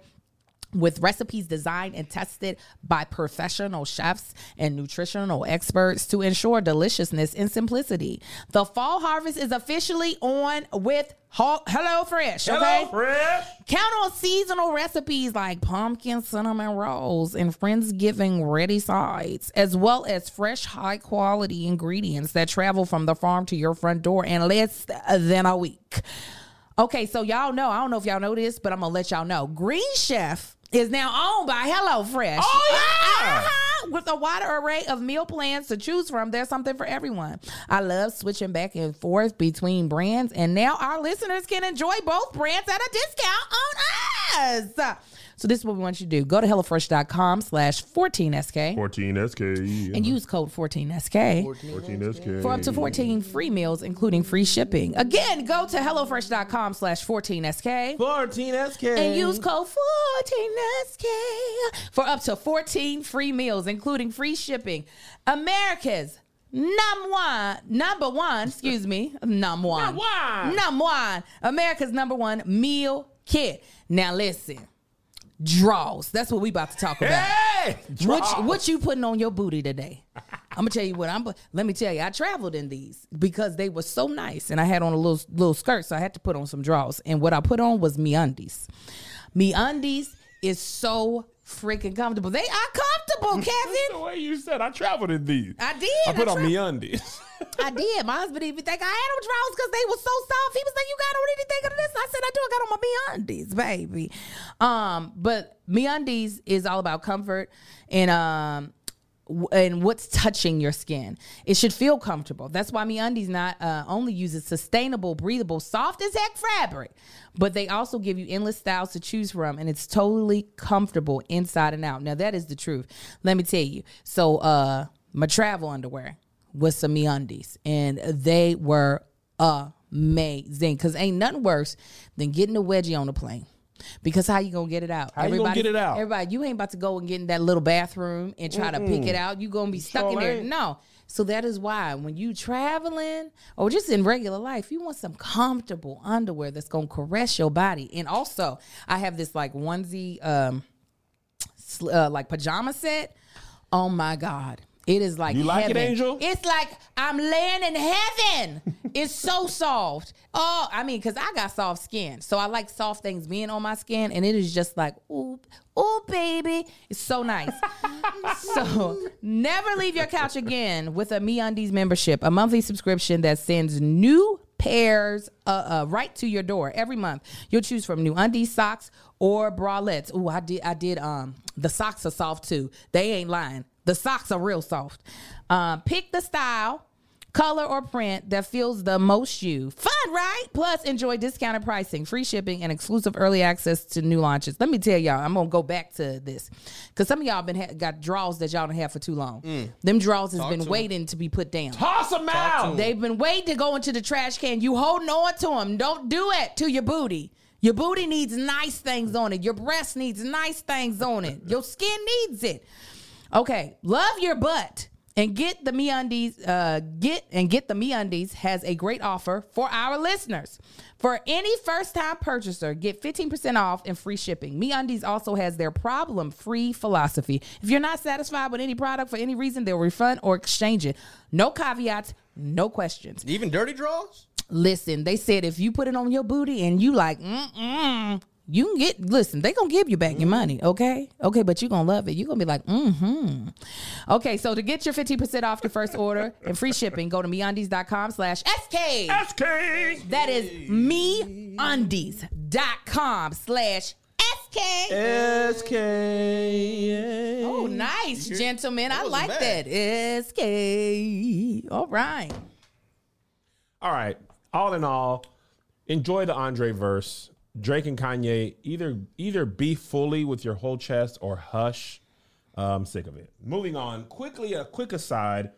with recipes designed and tested by professional chefs and nutritional experts to ensure deliciousness and simplicity. The fall harvest is officially on with Hello Fresh. Okay, Hello, Fresh. count on seasonal recipes like pumpkin cinnamon rolls and Friendsgiving ready sides, as well as fresh, high quality ingredients that travel from the farm to your front door in less than a week. Okay, so y'all know, I don't know if y'all know this, but I'm gonna let y'all know. Green Chef is now owned by HelloFresh. Oh, yeah! Uh-huh. With a wider array of meal plans to choose from, there's something for everyone. I love switching back and forth between brands, and now our listeners can enjoy both brands at a discount on us. So this is what we want you to do. Go to HelloFresh.com slash 14SK 14SK. and use code 14SK 14SK. for up to 14 free meals, including free shipping. Again, go to HelloFresh.com slash 14SK 14SK. and use code 14SK for up to 14 free meals, including free shipping. America's number one, number one, excuse me, number one, Number one. number one, America's number one meal kit. Now listen, draws. That's what we about to talk about. Hey! What you, what you putting on your booty today? I'm gonna tell you what I'm. Let me tell you, I traveled in these because they were so nice, and I had on a little little skirt, so I had to put on some draws. And what I put on was me undies. Me undies is so freaking comfortable. They are comfortable, *laughs* the way you said I traveled in these. I did. I put I on me undies. *laughs* I did. My husband even think I had on drawers because they were so soft. He was like, "You got on anything of this?" I said, "I do. I got on my MeUndies, baby." Um, but MeUndies is all about comfort and um and what's touching your skin. It should feel comfortable. That's why MeUndies not uh, only uses sustainable, breathable, soft as heck fabric, but they also give you endless styles to choose from, and it's totally comfortable inside and out. Now that is the truth. Let me tell you. So, uh, my travel underwear was some MeUndies, and they were amazing. Cause ain't nothing worse than getting a wedgie on the plane. Because how you gonna get it out? How you gonna get it out? Everybody, you ain't about to go and get in that little bathroom and try to pick it out. You gonna be stuck Sure in there. ain't. No. So that is why when you traveling or just in regular life, you want some comfortable underwear that's gonna caress your body. And also, I have this like onesie, um, uh, like pajama set. Oh my god. It is like You like it, heaven. Angel? It's like I'm laying in heaven. it's so soft. Oh, I mean, because I got soft skin. So I like soft things being on my skin. And it is just like, ooh, ooh, baby. It's so nice. *laughs* so never leave your couch again with a Me MeUndies membership, a monthly subscription that sends new pairs uh, uh, right to your door every month. You'll choose from new undies, socks, or bralettes. Ooh, I did. I did. Um, the socks are soft too. They ain't lying. The socks are real soft. Um, pick the style, color, or print that feels the most you. Fun, right? Plus, enjoy discounted pricing, free shipping, and exclusive early access to new launches. Let me tell y'all, I'm gonna go back to this because some of y'all been ha- got draws that y'all don't have for too long. Them draws has Talk been to 'em. waiting to be put down. Toss them out. They've been waiting to go into the trash can. You holding on to them. Don't do it to your booty. Your booty needs nice things on it. Your breast needs nice things on it. Your skin needs it. Okay, love your butt and get the MeUndies. Uh, get and get the MeUndies has a great offer for our listeners. For any first-time purchaser, get 15% off and free shipping. MeUndies also has their problem-free philosophy. If you're not satisfied with any product for any reason, they'll refund or exchange it. No caveats, no questions. Even dirty draws? Listen, they said if you put it on your booty and you like, mm-mm, you can get, listen, they going to give you back your money, okay? Okay, but you going to love it. you going to be like, mm-hmm. Okay, so to get your 15% off your first order and free shipping, go to meundies.com slash SK. SK. That is meundies.com slash SK. SK. Oh, nice, gentlemen. I like bad. that. SK. All right. All right. All in all, enjoy the Andre verse. Drake and Kanye either either be fully with your whole chest or hush. I'm sick of it. Moving on quickly. A quick aside.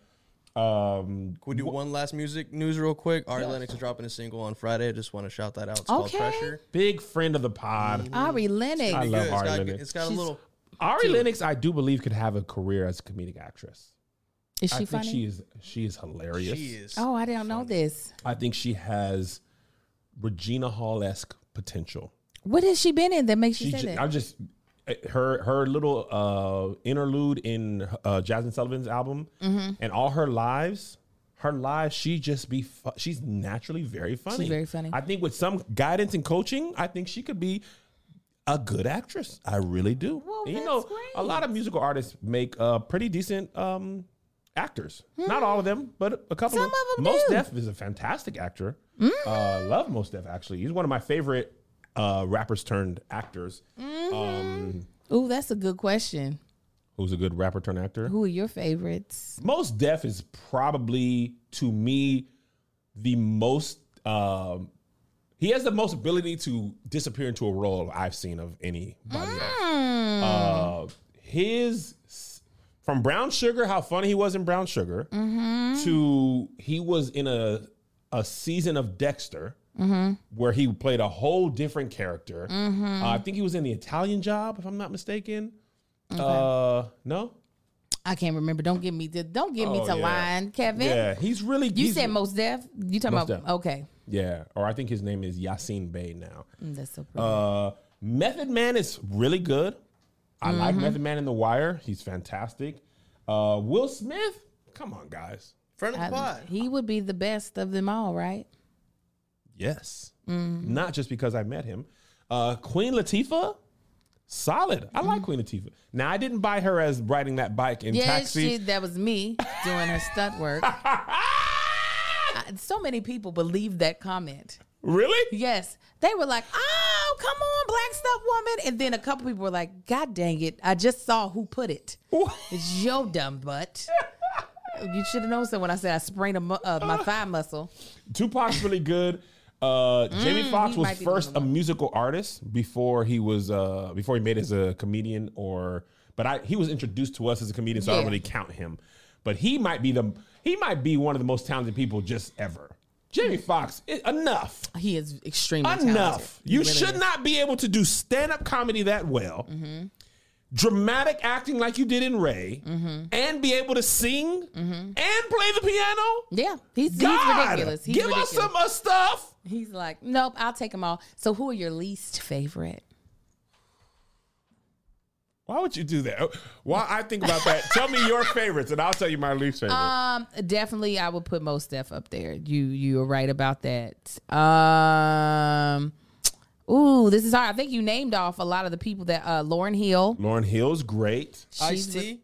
Um, Can we do one last music news real quick? Ari Lennox is dropping a single on Friday. I just want to shout that out. It's Okay. called Pressure. big friend of the pod. Ari Lennox. I love It's Ari got, Lennox. it's got a She's- little. Ari Lennox, I do believe, could have a career as a comedic actress. Is she I think funny? she is. She is hilarious. She is. Oh, I didn't know this. I think she has Regina Hall esque potential. What has she been in that makes you She say ju- that? I'm just her her little uh, interlude in uh, Jazmine Sullivan's album Mm-hmm. and all her lives. Her lives, she just be. Fu- she's naturally very funny. She's very funny. I think with some guidance and coaching, I think she could be a good actress. I really do. Well, you know, great. a lot of musical artists make uh, pretty decent um, actors. Not all of them, but a couple. Hmm. Some of 'em Most do. Def is a fantastic actor. Mm-hmm. Uh, love Most Def actually. He's one of my favorite uh, rappers turned actors. Mm-hmm. Um, Ooh, that's a good question. who's a good rapper turned actor? Who are your favorites? Most Def is probably to me the most. Um, he has the most ability to disappear into a role I've seen of anybody else. Uh, his from Brown Sugar, how funny he was in Brown Sugar, to he was in a a season of Dexter. Where he played a whole different character. Uh, I think he was in the Italian Job, if I'm not mistaken. Uh, no, I can't remember. Don't get me to don't get me Oh, to yeah. line, Kevin. yeah, he's really. You he's- said most deaf. You talking about Def. okay? Yeah, or I think his name is Yasin Bey now. Mm, That's so pretty. Uh, Method Man is really good. I like Mm-hmm. Method Man in The Wire. He's fantastic. Uh, Will Smith, come on, guys. Friend of the I- pod. he would be the best of them all, right? Yes, Mm-hmm. not just because I met him. Uh, Queen Latifah, solid. I Mm-hmm. like Queen Latifah. Now I didn't buy her as riding that bike in Yeah, Taxi. she, that was me doing her stunt work. *laughs* I- so many people believe that comment. really? Yes, they were like, "Oh, come on, black stuff woman," and then a couple people were like, "God dang it, I just saw who put it. It's your dumb butt." *laughs* You should have known so when I said I sprained a mu- uh, my thigh muscle. Tupac's really good. Uh, Jamie Foxx Mm, was might be first a one. musical artist before he was uh, before he made it as a comedian or but I he was introduced to us as a comedian, so I don't Yeah. really count him. But he might be the he might be one of the most talented people just ever. Jamie Foxx, i- enough. He is extremely talented. Enough. He You really should is. not be able to do stand up comedy that well, Mm-hmm. Dramatic acting like you did in Ray, Mm-hmm. and be able to sing and play the piano. Yeah, he's, God, he's ridiculous. He's give ridiculous. us some uh, stuff. He's like, nope, I'll take them all. So, who are your least favorite? Why would you do that? While I think about that, tell me your favorites, and I'll tell you my least favorite. Um, definitely, I would put most Def up there. You you are right about that. Um, ooh, this is hard. I think you named off a lot of the people that uh, Lauryn Hill. Lauryn Hill's great. Ice T.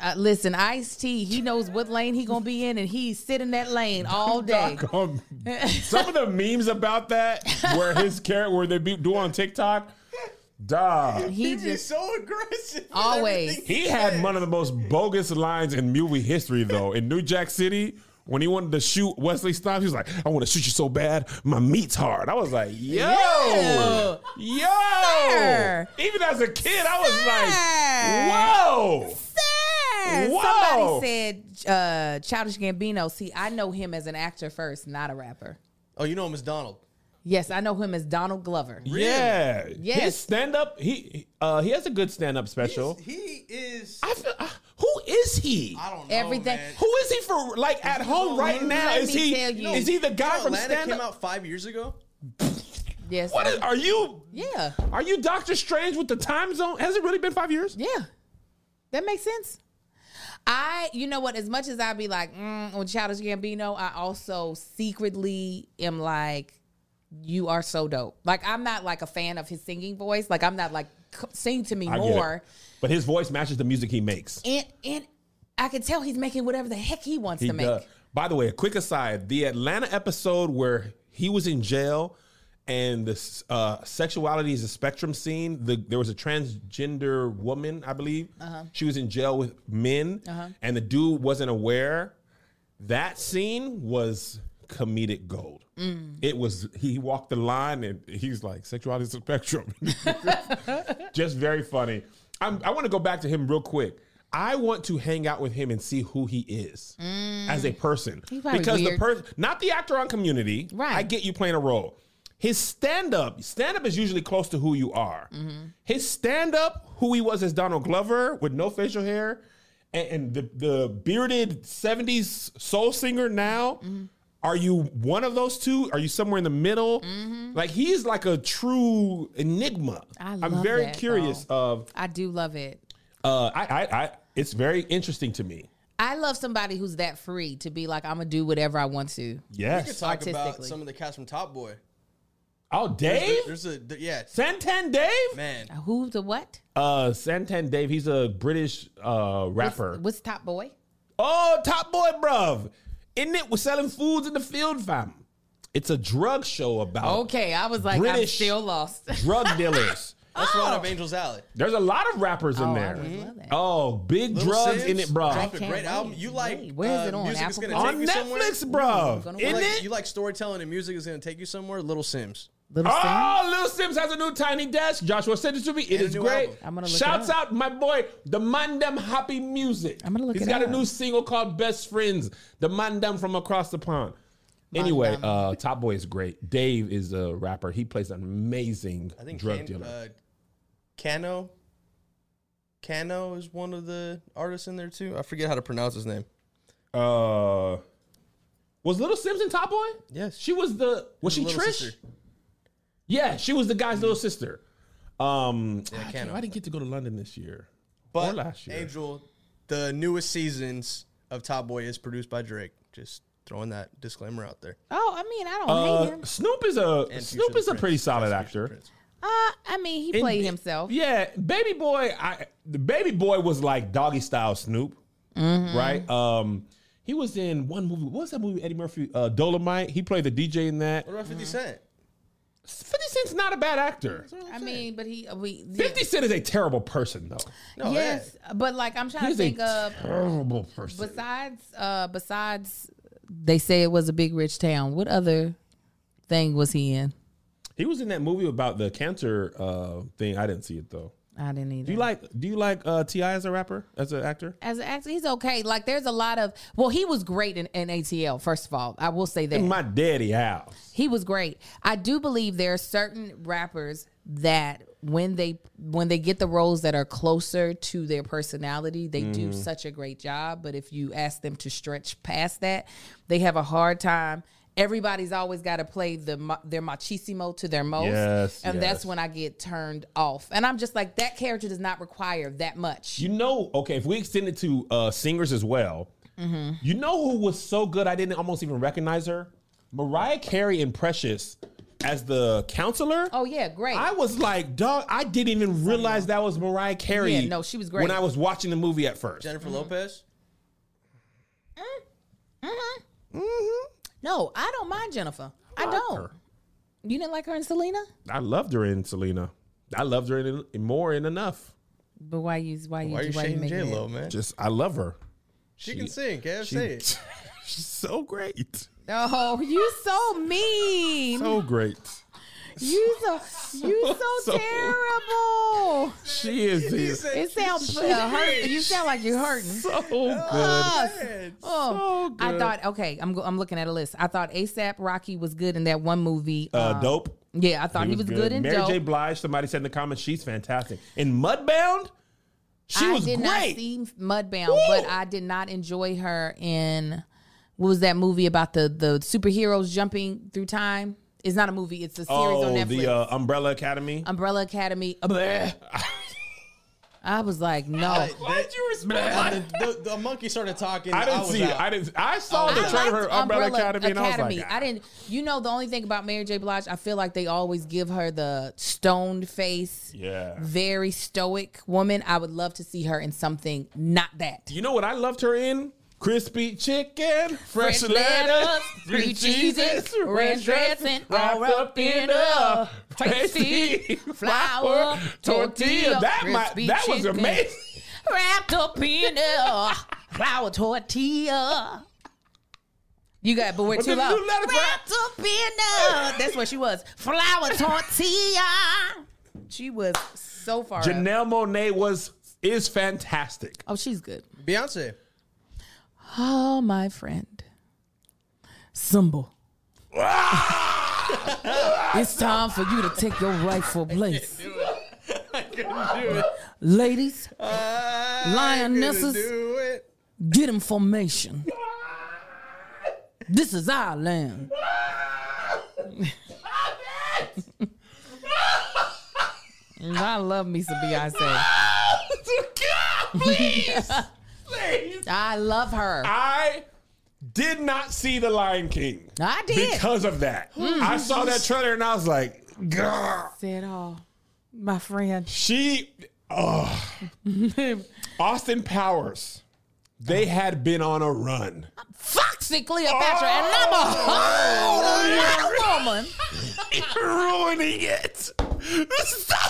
Uh, listen, Ice T. He knows what lane he gonna be in, and he's sitting that lane all *laughs* day. Doggone- *laughs* Some of the memes about that, where his character, where they be do on TikTok, dog. He He'd just so aggressive. Always. everything He had one of the most bogus lines in movie history, though. In New Jack City, when he wanted to shoot Wesley Snipes, he was like, "I want to shoot you so bad, my meat's hard." I was like, "Yo, Yeah. yo!" Even as a kid, I was Sir. like, "Whoa!" Sir, Whoa. Somebody said uh, Childish Gambino. See, I know him as an actor first, not a rapper. Oh, you know him as Donald. Yes, I know him as Donald Glover. Yeah, Yes. His stand up, he uh, he has a good stand up special. He is. I feel, uh, who is he? I don't know. Everything- Man. Who is he for? Like at home right now? Is he you. is he the You guy know from Atlanta stand came up? out five years ago. Yes. What is, are you? yeah. Are you Doctor Strange with the time zone? Has it really been five years? Yeah. That makes sense. I, you know what? As much as I be like, mm, with Childish Gambino, I also secretly am like, you are so dope. Like, I'm not like a fan of his singing voice. Like, I'm not like, c- sing to me I more. But his voice matches the music he makes. And, and I can tell he's making whatever the heck he wants He to make. does. By the way, a quick aside: the Atlanta episode where he was in jail and the uh, sexuality is a spectrum scene. The, there was a transgender woman, I believe. Uh-huh. She was in jail with men, and the dude wasn't aware. That scene was comedic gold. Mm. It was he walked the line and he's like sexuality is a spectrum. *laughs* Just very funny. I'm, I want to go back to him real quick. I want to hang out with him and see who he is as a person. Because the person, not the actor on Community. Right. I get you playing a role. His stand up, stand up is usually close to who you are. Mm-hmm. His stand up, who he was as Donald Glover with no facial hair, and, and the the bearded '70s soul singer now. Mm-hmm. Are you one of those two? Are you somewhere in the middle? Like he's like a true enigma. I am very that, curious of. I do love it. Uh, I, I, I, it's very interesting to me. I love somebody who's that free to be like, I'm gonna do whatever I want to. We could Yes. talk about some of the cats from Top Boy. Oh, Dave, There's a th- yeah, Santan Dave. man. Who the what? Uh, Santan Dave. He's a British uh rapper. What's Top Boy? Oh, top boy, bruv. Isn't it? We're selling foods in the field, fam. It's a drug show about Okay, I was like, I'm still lost. *laughs* drug dealers. That's right up Angel's Alley. There's a lot of rappers in Oh, there. would. Oh, big Little drugs Sims in it, bro. Dropped a great wait. album. You like Wait, where is it uh, on? Music is gonna Music? take On you somewhere. Netflix, bruv. gonna Isn't like, it? you like storytelling and music is gonna take you somewhere. Little Simz. Little Sim? Oh, Lil Simz has a new tiny desk. Joshua sent it to me. It And is great. album. I'm gonna look it Shouts up. out my boy, the Mandem Happy Music. I'm gonna look He's it He's got a new single called Best Friends. The Mandem from across the pond. Anyway, uh, Top Boy is great. Dave is a rapper. He plays an amazing I think drug Can- dealer. Uh, Kano. Kano is one of the artists in there too. I forget how to pronounce his name. Uh, was Little Simz in Top Boy? Yes. She was the was she Little Trish? sister. Yeah, she was the guy's little sister. Um, Yeah, I, Kano. I didn't get to go to London this year But or last year. Angel, the newest seasons of Top Boy is produced by Drake. Just throwing that disclaimer out there. Oh, I mean, I don't hate Uh, him. Snoop is a And Snoop Future is a the pretty solid That's Future actor. the Prince. Uh, I mean, he And- played himself. Yeah, Baby Boy. I the Baby Boy was like doggy style Snoop, Mm-hmm. right? Um, he was in one movie. What was that movie? Eddie Murphy, uh, Dolomite. He played the DJ in that. What about 50 Cent? Fifty Cent's not a bad actor. I mean, but he we Fifty Cent is a terrible person, though. No, yes, but like I'm trying He's to a think of a terrible person. besides uh besides they say it was a big rich town. What other thing was he in? He was in that movie about the cancer uh, thing. I didn't see it though. I didn't either. Do you like Do you like uh, T.I. as a rapper, as an actor? As an actor, he's okay. Like, there's a lot of. Well, he was great in, in ATL. First of all, I will say that In my daddy house. he was great. I do believe there are certain rappers that when they when they get the roles that are closer to their personality, they do Mm-hmm. such a great job. But if you ask them to stretch past that, they have a hard time. Everybody's always got to play the their machismo to their most, Yes, and yes. that's when I get turned off. And I'm just like, that character does not require that much. You know, okay, if we extend it to uh, singers as well, Mm-hmm. you know who was so good I didn't almost even recognize her? Mariah Carey and Precious as the counselor. oh yeah, great. I was like, dog, I didn't even realize that was Mariah Carey. Yeah, no, she was great. When I was watching the movie at first. Jennifer Lopez. mm-hmm. Lopez. No, I don't mind Jennifer. I, like don't. her. You didn't like her in Selena, I loved her in Selena. I loved her in, in more in enough. but why you why you Why you why you shading J? Lo, man? Just, I love her. She, can sing. Kev, She- say *laughs* it. she's so great. Oh, you so mean. So great. You so you *laughs* so, So- terrible. She is He said It sounds uh, hurt. You sound like you're hurting. so good. Us. Oh, So I thought okay. I'm go, I'm looking at a list. I thought ASAP Rocky was good in that one movie. Uh, um, dope. Yeah, I thought he, was, good. in Mary Dope. J. Blige, somebody said in the comments, she's fantastic. In Mudbound, she I was did not great. see Mudbound, Woo! but I did not enjoy her in what was that movie about the the superheroes jumping through time? It's not a movie. It's a series on oh, Netflix. the uh, Umbrella Academy. Umbrella Academy. Uh. I was like, no. Why'd you respect And the, the, the monkey started talking. I didn't was see it. out. I didn't. I saw I the liked trailer for Umbrella, Academy, and I was like, I didn't. You know, the only thing about Mary J. Blige, I feel like they always give her the stoned face, yeah. very stoic woman. I would love to see her in something not that. You know what I loved her in? Crispy chicken, fresh, Fresh lettuce, lettuce, three three cheeses, cheeses, ranch ranch dressing, dressing, wrapped all up wrapped in in a a tasty tasty flour flour tortilla. tortilla, That might, that was chicken. amazing. Wrapped up in a flour tortilla. You got, but we're too then loud. you let it Wrapped up in a. That's what she was. Flour tortilla. She was so far. up. Janelle Monáe was is fantastic. Oh, she's good. Beyonce. Oh, my friend. Symbol. *laughs* it's time for you to take your rightful place. I couldn't do it. Ladies, I Lionesses. couldn't do it. get in formation. This is our land. *laughs* I love me some Beyonce. *laughs* God, Please, please. I love her. I did not see The Lion King I did. because of that. Hmm. I saw that trailer and I was like, God. Said all, my friend. She, oh. *laughs* Austin Powers, they oh. had been on a run. Foxy Cleopatra, and I'm a oh, whole lot of woman. *laughs* You're ruining it. Stop.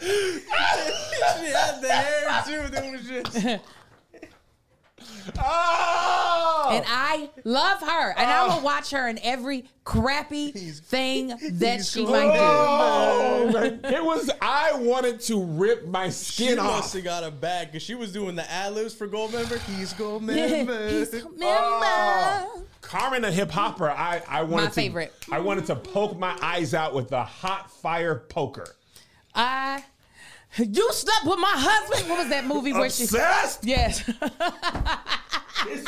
She had the hair too. That was just. *laughs* oh. And I love her. And I will oh. watch her in every crappy *laughs* thing *laughs* that she cool. might do. Oh, man. *laughs* it was. I wanted to rip my She skin off. must have got a bag because she was doing the ad libs for Goldmember. He's Goldmember. He's oh. a member. Oh. Carmen, a Hip Hopera. I I wanted My to, favorite. I wanted to poke my eyes out with the hot fire poker. I. *laughs* You slept with my husband. What was that movie where she? Obsessed. Yes. It's-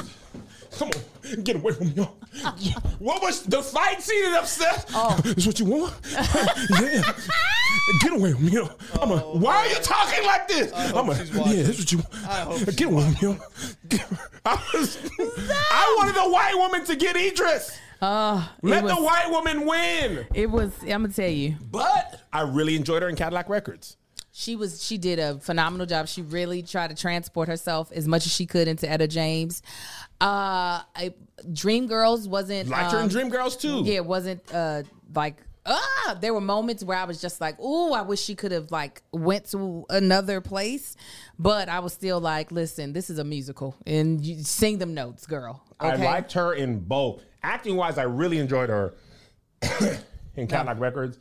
Come on, get away from me. y'all. What was the fight scene in Obsessed? Oh. *laughs* Is what you want? *laughs* yeah. Get away from me. yo. I'm a, why are you talking like this? hope I'm a, she's watching. yeah, that's what you want. I hope Get away from me. yo. Get- I, was, I wanted the white woman to get Idris. Uh, Let was, the white woman win. it was. I'm gonna tell you. But I really enjoyed her in Cadillac Records. She was she did a phenomenal job. She really tried to transport herself as much as she could into Etta James. Uh I, Dreamgirls wasn't Liked her in um, Dreamgirls too. Yeah, it wasn't uh like ah there were moments where I was just like, "Ooh, I wish she could have like went to another place." But I was still like, "Listen, this is a musical and you sing them notes, girl." I liked her in both. Acting wise, I really enjoyed her *coughs* in Cadillac Records.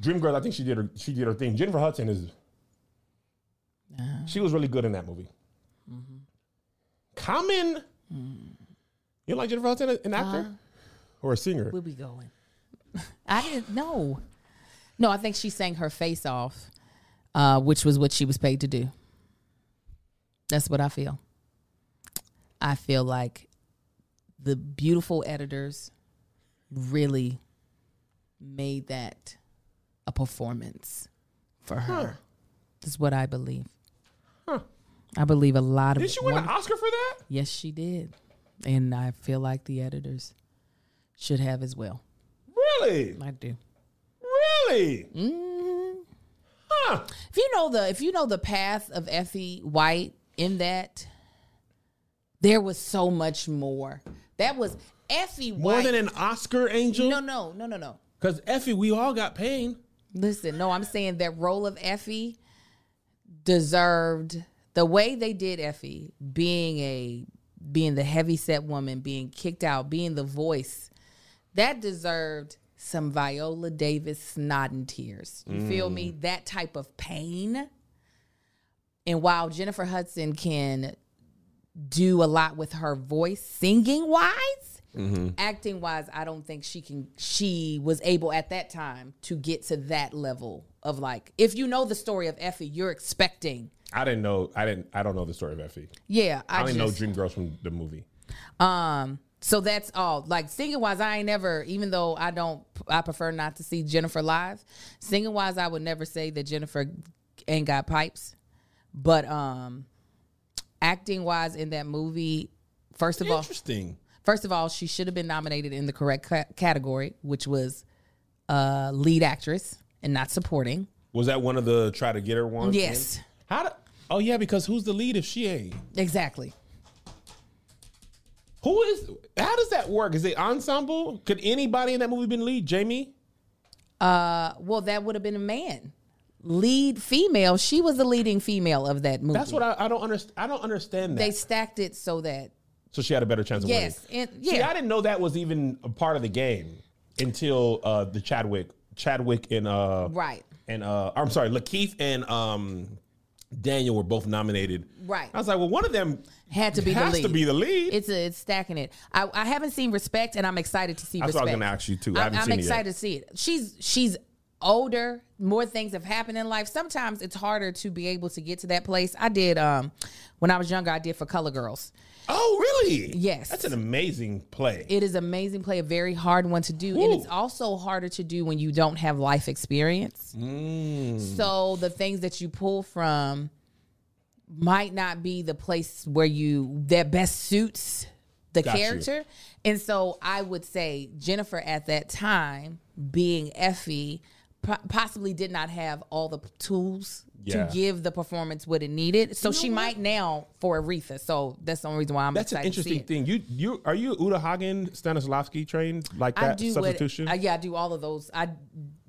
Dreamgirls, I think she did her she did her thing. Jennifer Hudson is uh-huh. She was really good in that movie. Mm-hmm. Common. Mm-hmm. You like Jennifer Hudson, an actor uh-huh. or a singer? Where we going? *laughs* I didn't know. No, I think she sang her face off, uh, which was what she was paid to do. That's what I feel. I feel like the beautiful editors really made that a performance for her. this is what I believe. Huh. I believe a lot of Did she win an Oscar for that? Yes, she did. And I feel like the editors should have as well. Really? I do. Really? Mm-hmm. Huh. If you know the if you know the path of Effie White in that, there was so much more. That was Effie White. More than an Oscar, Angel? no, no, no, no, no. Because Effie, we all got pain. Listen, no, I'm saying that role of Effie deserved the way they did Effie, being a being the heavy set woman, being kicked out, being the voice, that deserved some Viola Davis snot and tears. You feel me? Mm. That type of pain. And while Jennifer Hudson can do a lot with her voice, singing wise, acting wise, I don't think she can. She was able at that time to get to that level of like, if you know the story of Effie, you're expecting. I didn't know. I didn't. I don't know the story of Effie. Yeah, I, I only just, know Dreamgirls from the movie. Um, so that's all. Like singing wise, I ain't never, even though I don't, I prefer not to see Jennifer live. Singing wise, I would never say that Jennifer ain't got pipes. But um, acting wise in that movie, first of all, Interesting. First of all, she should have been nominated in the correct ca- category, which was uh, lead actress and not supporting. Was that one of the try to get her ones? Yes. then? How? Do, oh yeah, because who's the lead if she ain't? Exactly. Who is? How does that work? Is it ensemble? Could anybody in that movie been lead? Jamie? Uh, well, that would have been a man. Lead female. She was the leading female of that movie. That's what I, I don't understand. I don't understand that. they stacked it so that so she had a better chance of yes, winning. and See, yeah, I didn't know that was even a part of the game until uh the Chadwick, Chadwick and uh right, and uh I'm sorry, Lakeith and um Daniel were both nominated. Right. I was like, well, one of them had to be has the lead. to be the lead. It's a, it's stacking it. I, I haven't seen Respect, and I'm excited to see. That's what I Respect. was gonna ask you, too. I I'm, haven't I'm seen it yet. excited to see it. She's she's older. More things have happened in life. Sometimes it's harder to be able to get to that place. I did um when I was younger. I did for Color Girls. Oh, really? Yes. That's an amazing play. It is amazing play, a very hard one to do, and it's also harder to do when you don't have life experience. Mm. So the things that you pull from might not be the place where you that best suits the Got you. character. And so I would say Jennifer at that time, being Effie, possibly did not have all the tools Yeah. to give the performance what it needed. So she might now for Aretha. So that's the only reason why I'm That's an excited to see interesting it. thing. You you are you Uta Hagen Stanislavski trained like I that do substitution? What, uh, yeah, I do all of those. I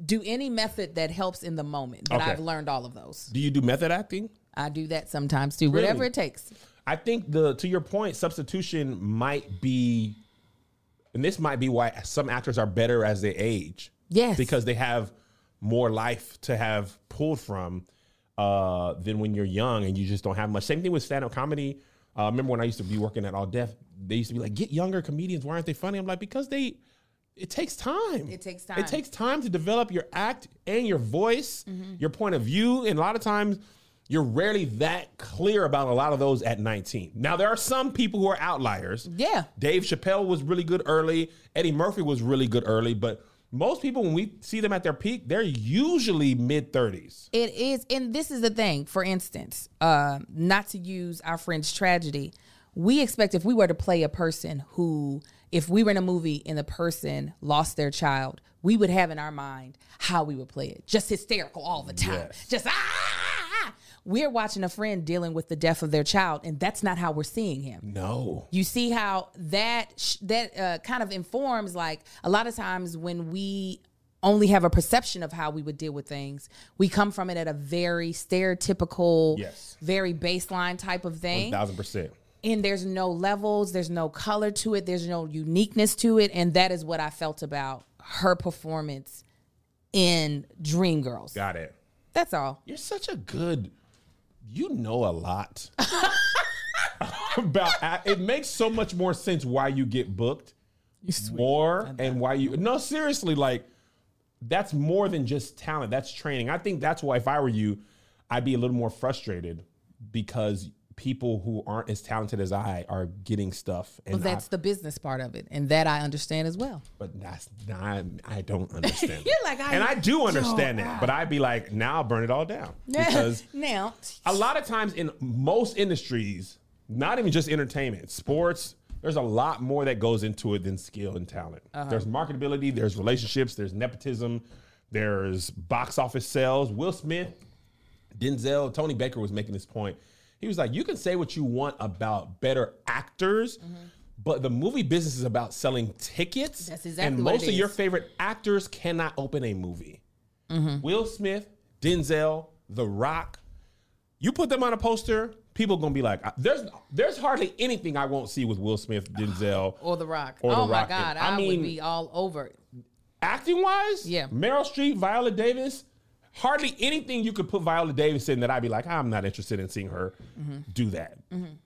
do any method that helps in the moment, but Okay. I've learned all of those. do you do method acting? I do that sometimes too, whatever it takes. I think the to your point, substitution might be, and this might be why some actors are better as they age. Yes. because they have more life to have pulled from uh, than when you're young and you just don't have much. Same thing with stand up comedy. Uh, remember when I used to be working at All Def? They used to be like, "Get younger comedians. Why aren't they funny?" I'm like, because they. It takes time. It takes time. It takes time to develop your act and your voice, your point of view, and a lot of times you're rarely that clear about a lot of those at 19. Now there are some people who are outliers. Yeah. Dave Chappelle was really good early. Eddie Murphy was really good early, but most people when we see them at their peak, they're usually mid 30s. It is, and this is the thing. For instance, uh, not to use our friend's tragedy, we expect if we were to play a person who, if we were in a movie and the person lost their child, we would have in our mind how we would play it, just hysterical all the time, Yes. just ah. We're watching a friend dealing with the death of their child, and that's not how we're seeing him. No. You see how that sh- that uh, kind of informs like a lot of times when we only have a perception of how we would deal with things, we come from it at a very stereotypical, Yes. very baseline type of thing. 1000%. And there's no levels, there's no color to it, there's no uniqueness to it, and that is what I felt about her performance in Dreamgirls. Got it. That's all. You're such a good you know a lot *laughs* about. It makes so much more sense why you get booked more and why you. No, seriously, like that's more than just talent. That's training. I think that's why if I were you, I'd be a little more frustrated because people who aren't as talented as I are getting stuff. And Well, that's I, the business part of it, and that I understand as well. but that's not. I don't understand. *laughs* You're like, I and I do understand that, but I'd be like, now I'll burn it all down *laughs* because now, a lot of times in most industries, not even just entertainment, sports, there's a lot more that goes into it than skill and talent. Uh-huh. There's marketability, there's relationships, there's nepotism, there's box office sales. Will Smith, Denzel, Tony Baker was making this point. He was like, you can say what you want about better actors. Mm-hmm. But the movie business is about selling tickets. That's exactly And most of your favorite actors cannot open a movie. Mm-hmm. Will Smith, Denzel, The Rock, you put them on a poster, people gonna be like, "There's there's hardly anything I won't see with Will Smith, Denzel, *sighs* or The Rock. Or The oh my Rock. God, I I, mean- would be all over acting wise. Yeah. Meryl Streep, Viola Davis, hardly anything you could put Viola Davis in that I'd be like, I'm not interested in seeing her Mm-hmm. do that.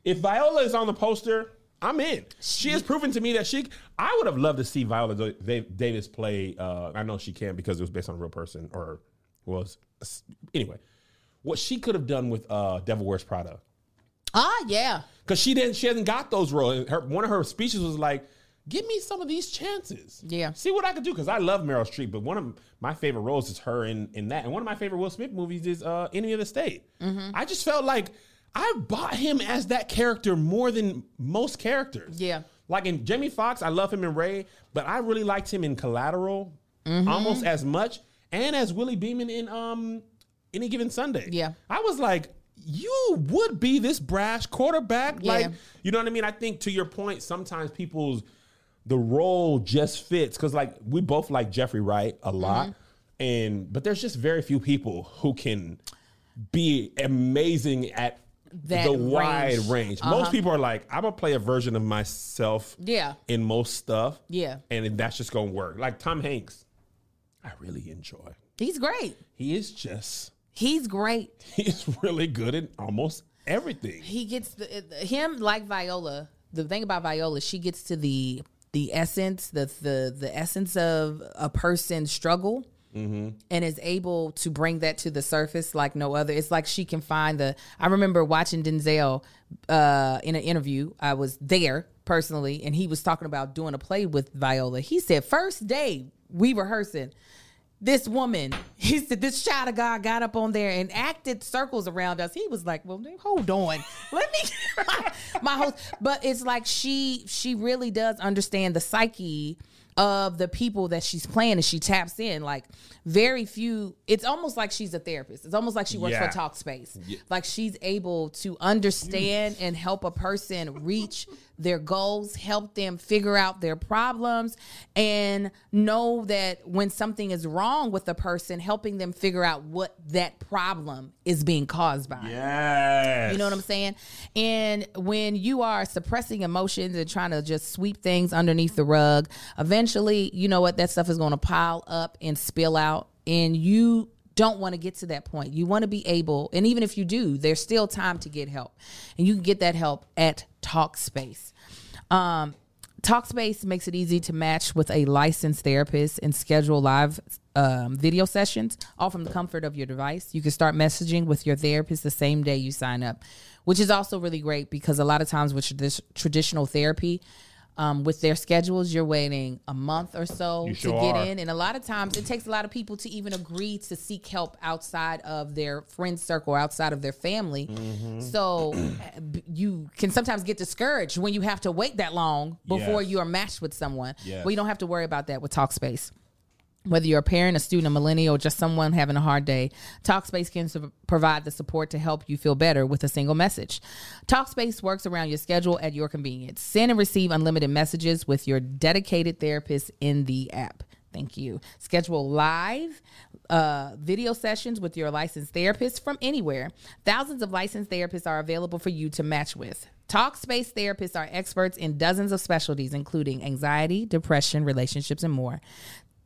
If Viola is on the poster, I'm in. She has proven to me that she. I would have loved to see Viola Davis play. Uh, I know she can because it was based on a real person, or was anyway. What she could have done with uh, Devil Wears Prada. Ah, yeah. Because she didn't, she hasn't got those roles. Her, one of her speeches was like, "Give me some of these chances. Yeah. see what I could do." Because I love Meryl Streep, but one of my favorite roles is her in in that. And one of my favorite Will Smith movies is uh, Enemy of the State. Mm-hmm. I just felt like I bought him as that character more than most characters. Yeah. like in Jamie Foxx, I love him in Ray, but I really liked him in Collateral Mm-hmm. almost as much, and as Willie Beamen in um Any Given Sunday. Yeah. I was like, you would be this brash quarterback. Yeah. Like, you know what I mean? I think to your point, sometimes people's the role just fits because like we both like Jeffrey Wright a lot. And but there's just very few people who can be amazing at That the wide range. range. Uh-huh. Most people are like, I'm gonna play a version of myself Yeah. in most stuff. Yeah. And that's just gonna work. Like Tom Hanks, I really enjoy. He's great. He is just He's great. *laughs* he's really good at almost everything. He gets the, him like Viola. The thing about Viola, she gets to the the essence, the the the essence of a person's struggle. and is able to bring that to the surface like no other. It's like she can find the. I remember watching Denzel uh, in an interview. I was there personally, and he was talking about doing a play with Viola. He said, first day we rehearsing, this woman, *laughs* he said, this child of God got up on there and acted circles around us. He was like, well, hold on, *laughs* let me, my host. But it's like she, she really does understand the psyche of the people that she's playing and she taps in like very few it's almost like she's a therapist it's almost like she works Yeah. for talkspace like she's able to understand and help a person reach their goals help them figure out their problems and know that when something is wrong with a person helping them figure out what that problem is being caused by Yes. you know what I'm saying? And when you are suppressing emotions and trying to just sweep things underneath the rug, eventually, you know what? That stuff is going to pile up and spill out. And you don't want to get to that point. You want to be able, and even if you do, there's still time to get help. And you can get that help at Talkspace. Um, Talkspace makes it easy to match with a licensed therapist and schedule live um, video sessions, all from the comfort of your device. You can start messaging with your therapist the same day you sign up, which is also really great because a lot of times with this traditional therapy, um, with their schedules, you're waiting a month or so to get are. in. And a lot of times it takes a lot of people to even agree to seek help outside of their friend circle, outside of their family. Mm-hmm. So *clears throat* you can sometimes get discouraged when you have to wait that long before Yes. you are matched with someone. Yes. Well, you don't have to worry about that with Talkspace. Whether you're a parent, a student, a millennial, or just someone having a hard day, Talkspace can provide the support to help you feel better with a single message. Talkspace works around your schedule at your convenience. Send and receive unlimited messages with your dedicated therapist in the app. Thank you. Schedule live uh, video sessions with your licensed therapist from anywhere. Thousands of licensed therapists are available for you to match with. Talkspace therapists are experts in dozens of specialties, including anxiety, depression, relationships, and more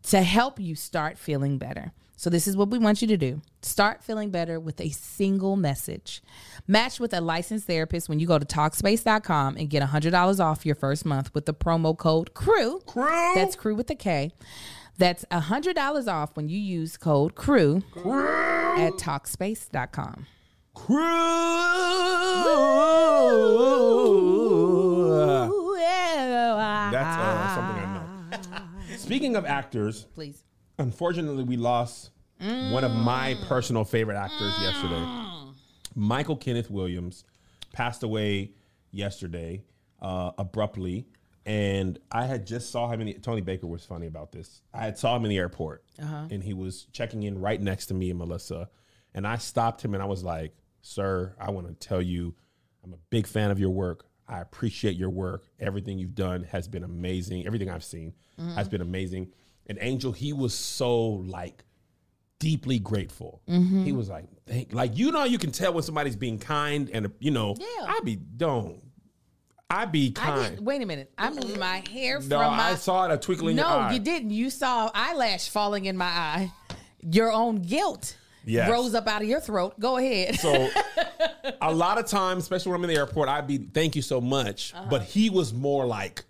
to help you start feeling better. So, this is what we want you to do start feeling better with a single message. Match with a licensed therapist when you go to Talkspace.com and get $100 off your first month with the promo code CREW. Crew. That's CREW with a K. That's $100 off when you use code CREW at Talkspace.com. Crew. Speaking of actors, Please. unfortunately, we lost one of my mm. personal favorite actors yesterday. Mm. Michael Kenneth Williams passed away yesterday uh, abruptly, and I had just saw him in the, Tony Baker was funny about this. I had saw him in the airport, uh-huh. and he was checking in right next to me and Melissa, and I stopped him and I was like, "Sir, I want to tell you, I'm a big fan of your work. I appreciate your work. Everything you've done has been amazing. Everything I've seen mm-hmm. has been amazing." And Angel, he was so like deeply grateful. Mm-hmm. He was like, Thank, like you know, you can tell when somebody's being kind, and you know, Yeah. I be don't, I be I kind. did, wait a minute. I moved my hair no, from my. I saw it a twinkle in your no, you didn't. You saw eyelash falling in my eye. Your own guilt Yes. rose up out of your throat. Go ahead. So *laughs* *laughs* a lot of times, especially when I'm in the airport, I'd be thank you so much. Uh-huh. But he was more like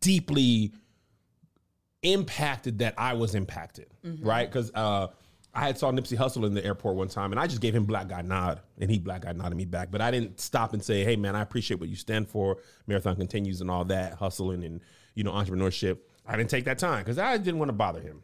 deeply impacted that I was impacted, Mm-hmm. right? Because uh, I had saw Nipsey Hussle in the airport one time, and I just gave him black guy nod, and he black guy nodded me back. But I didn't stop and say, "Hey, man, I appreciate what you stand for. Marathon continues and all that, hustling and you know entrepreneurship." I didn't take that time because I didn't want to bother him.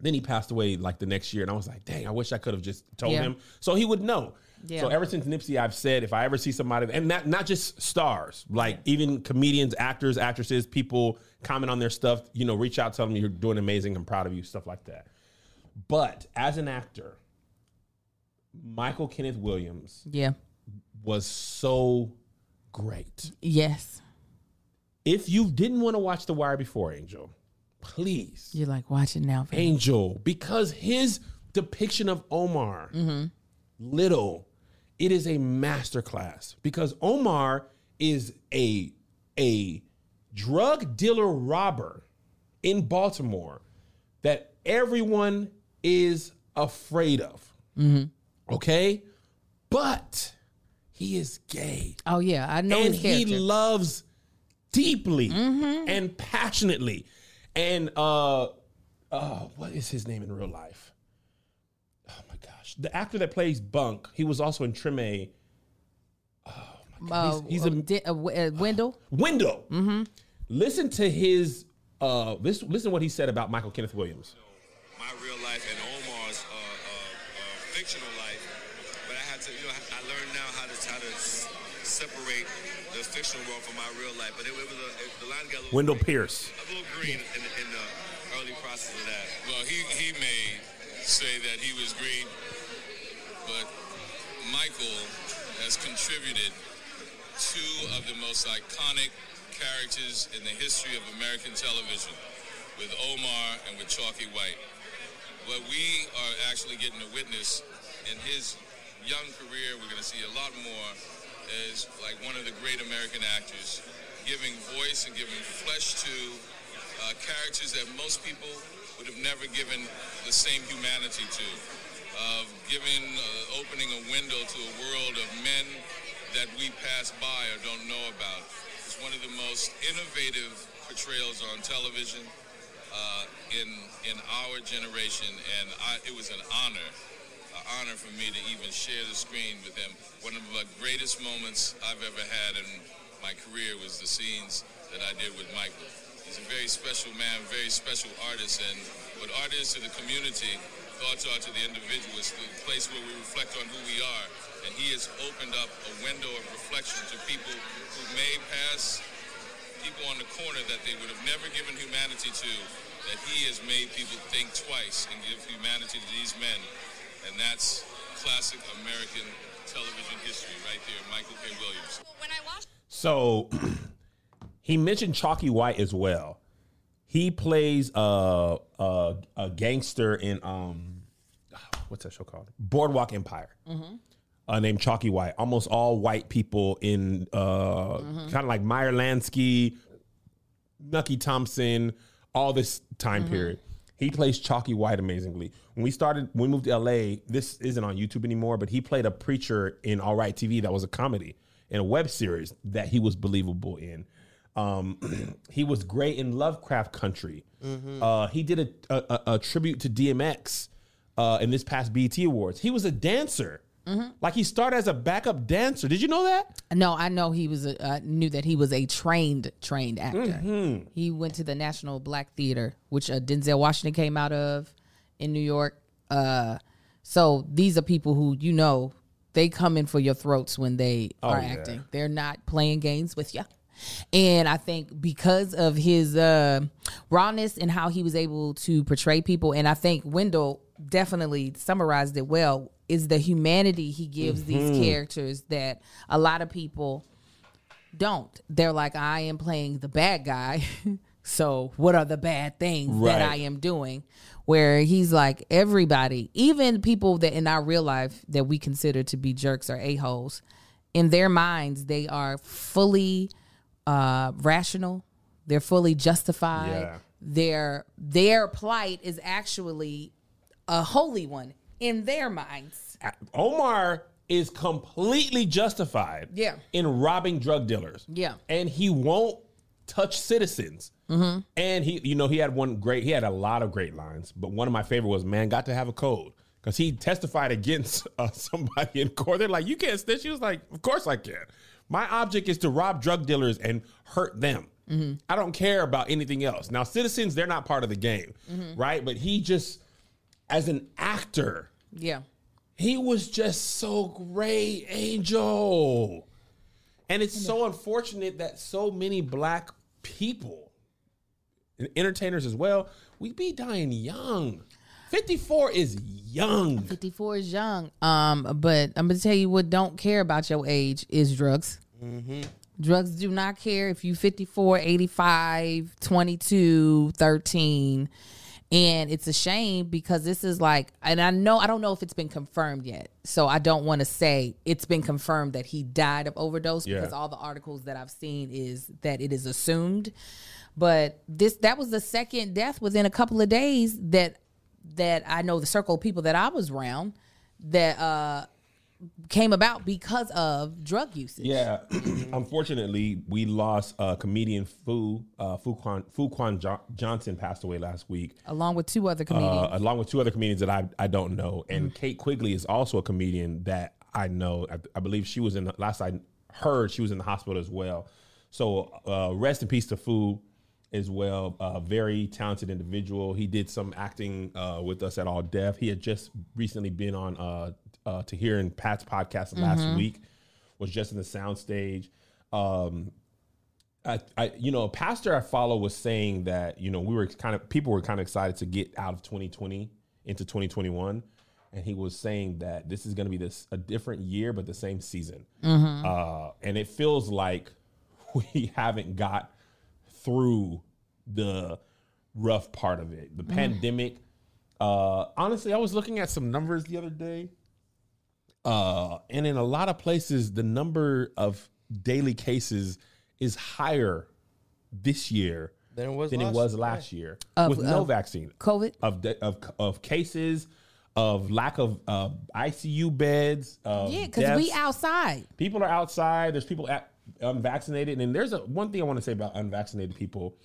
Then he passed away like the next year, and I was like, dang, I wish I could have just told Yeah. him so he would know. Yeah. So ever since Nipsey, I've said if I ever see somebody, and not not just stars, like even comedians, actors, actresses, people comment on their stuff, you know, reach out, tell them you're doing amazing, I'm proud of you, stuff like that. But as an actor, Michael Kenneth Williams yeah. was so great. Yes. If you didn't want to watch The Wire before, Angel, please You're like watching now. Angel because his depiction of Omar mm-hmm. Little, it is a masterclass because Omar is a a drug dealer robber in Baltimore that everyone is afraid of. Okay, but he is gay Oh yeah, I know and he loves deeply and passionately. And uh, uh, what is his name in real life? My gosh, the actor that plays Bunk, he was also in Treme. Oh uh, he's- he's uh, a- Di- uh, W- uh, Wendell. Window. Listen to his. Uh, listen, listen to what he said about Michael Kenneth Williams. my real life and Omar's uh, uh, uh, fictional life. But I had to, you know, I learned now how to how to s- separate the fictional world from my real life. But it, it was a, it, the line got a little, Wendell Pierce. a little green in, the- in the early process of that. Well, he, he may say two of the most iconic characters in the history of American television with Omar and with Chalky White. What we are actually getting to witness in his young career, we're going to see a lot more, is like one of the great American actors giving voice and giving flesh to uh, characters that most people would have never given the same humanity to. Of giving, uh, opening a window to a world of men that we pass by or don't know about. It's one of the most innovative portrayals on television uh, in in our generation, and I, it was an honor, an honor for me to even share the screen with him. One of the greatest moments I've ever had in my career was the scenes that I did with Michael. He's a very special man, very special artist, and what art is to the community, thoughts are to the individual. It's the place where we reflect on who we are, and he has opened up a window of reflection to people who may pass people on the corner that they would have never given humanity to, that he has made people think twice and give humanity to these men. And that's classic American television history right there, Michael K. Williams. When I watched So *clears throat* he mentioned Chalky White as well. He plays uh, uh, a gangster in um, *sighs* what's that show called? Boardwalk Empire. Uh, named Chalky White. Almost all white people in uh, kind of like Meyer Lansky, Nucky Thompson, all this time period. He plays Chalky White amazingly. When we started, when we moved to LA, this isn't on YouTube anymore, but he played a preacher in All Right TV that was a comedy in a web series that he was believable in. Um, *clears throat* he was great in Lovecraft Country. Uh, he did a, a, a- a tribute to DMX uh, in this past BET Awards. He was a dancer. Like he started as a backup dancer. Did you know that? No, I know he was. A, uh, knew that he was a trained trained actor. Mm-hmm. He went to the National Black Theater, which uh, Denzel Washington came out of in New York. Uh, so these are people who you know they come in for your throats when they are Oh, yeah. acting. They're not playing games with you. And I think because of his uh, rawness and how he was able to portray people, and I think Wendell definitely summarized it well, is the humanity he gives Mm-hmm. these characters that a lot of people don't. They're like, I am playing the bad guy. *laughs* so what are the bad things that I am doing? Where he's like, everybody, even people that in our real life that we consider to be jerks or a-holes, in their minds, they are fully uh, rational. They're fully justified. Yeah. Their their plight is actually a holy one in their minds. Omar is completely justified Yeah. in robbing drug dealers. Yeah. And he won't touch citizens. Mm-hmm. And he, you know, he had one great, he had a lot of great lines, but one of my favorite was, man, got to have a code. Because he testified against *laughs* uh, somebody in court. They're like, you can't snitch. He was like, of course I can. My object is to rob drug dealers and hurt them. Mm-hmm. I don't care about anything else. Now, citizens, they're not part of the game, Mm-hmm. right? But he just, as an actor, Yeah. he was just so great, Angel. And it's so unfortunate that so many black people, and entertainers as well, we be dying young. 54 is young. 54 is young. Um, but I'm gonna tell you what don't care about your age is drugs. Drugs do not care if you 54, 85, 22, 13. And it's a shame because this is like, and I know, I don't know if it's been confirmed yet. So I don't want to say it's been confirmed that he died of overdose Yeah. because all the articles that I've seen is that it is assumed. But this, that was the second death within a couple of days that that I know the circle of people that I was around that uh came about because of drug usage. Yeah, *clears throat* unfortunately, we lost uh, comedian Fu uh, Fuquan Fu Quan jo- Johnson passed away last week. Along with two other comedians. uh, along with two other comedians that I I don't know. And Kate Quigley is also a comedian that I know. I, I believe she was in the last I heard she was in the hospital as well. So uh, rest in peace to Fu as well. Uh, very talented individual. He did some acting uh, with us at All Def. He had just recently been on uh, uh, to hear in Pat's podcast last week. Was just in the soundstage. Um, I, I, you know, a pastor I follow was saying that you know we were kind of people were kind of excited to get out of 2020 into 2021, and he was saying that this is going to be this a different year but the same season, uh, and it feels like *laughs* we haven't got through the rough part of it, the pandemic. Uh, honestly, I was looking at some numbers the other day. Uh, and in a lot of places, the number of daily cases is higher this year Than it was than it last- was last year Of- with no vaccine COVID. of de- of of cases of lack of uh, ICU beds. Of Yeah, because we outside. people are outside. There's people at, unvaccinated, and there's a one thing I want to say about unvaccinated people.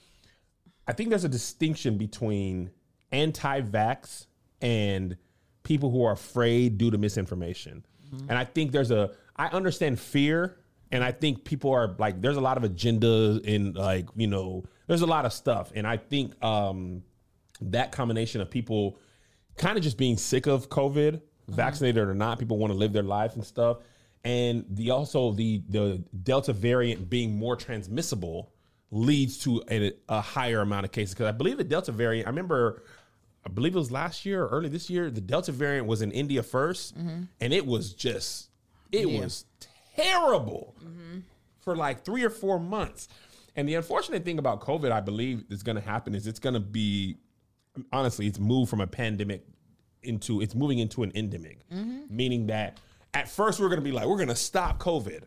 I think there's a distinction between anti-vax and people who are afraid due to misinformation. And I think there's a I understand fear and I think people are like there's a lot of agenda and like, you know, there's a lot of stuff and I think um that combination of people kind of just being sick of COVID, vaccinated or not, people want to live their life and stuff. And the also the the Delta variant being more transmissible leads to a, a higher amount of cases. Because I believe the Delta variant, I remember, I believe it was last year or early this year, the Delta variant was in India 1st mm-hmm. and it was just, it was terrible for like three or four months. And the unfortunate thing about COVID, I believe, is going to happen is it's going to be, honestly, it's moved from a pandemic into, it's moving into an endemic, mm-hmm. meaning that at first we're going to be like, we're going to stop COVID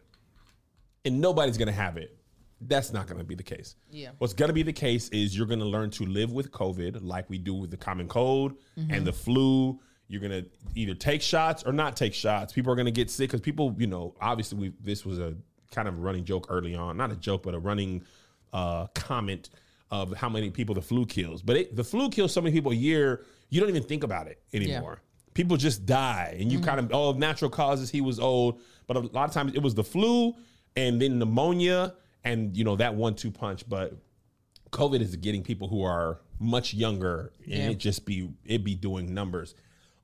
and nobody's going to have it. That's not going to be the case. Yeah. What's going to be the case is you're going to learn to live with COVID like we do with the common cold and the flu. You're going to either take shots or not take shots. People are going to get sick because people, you know, obviously we this was a kind of running joke early on, not a joke, but a running uh, comment of how many people the flu kills. But it, the flu kills so many people a year, you don't even think about it anymore. People just die, and you kind of oh natural causes. He was old, but a lot of times it was the flu and then pneumonia, and you know that one-two punch. But COVID is getting people who are much younger, and Yeah. it just be it be doing numbers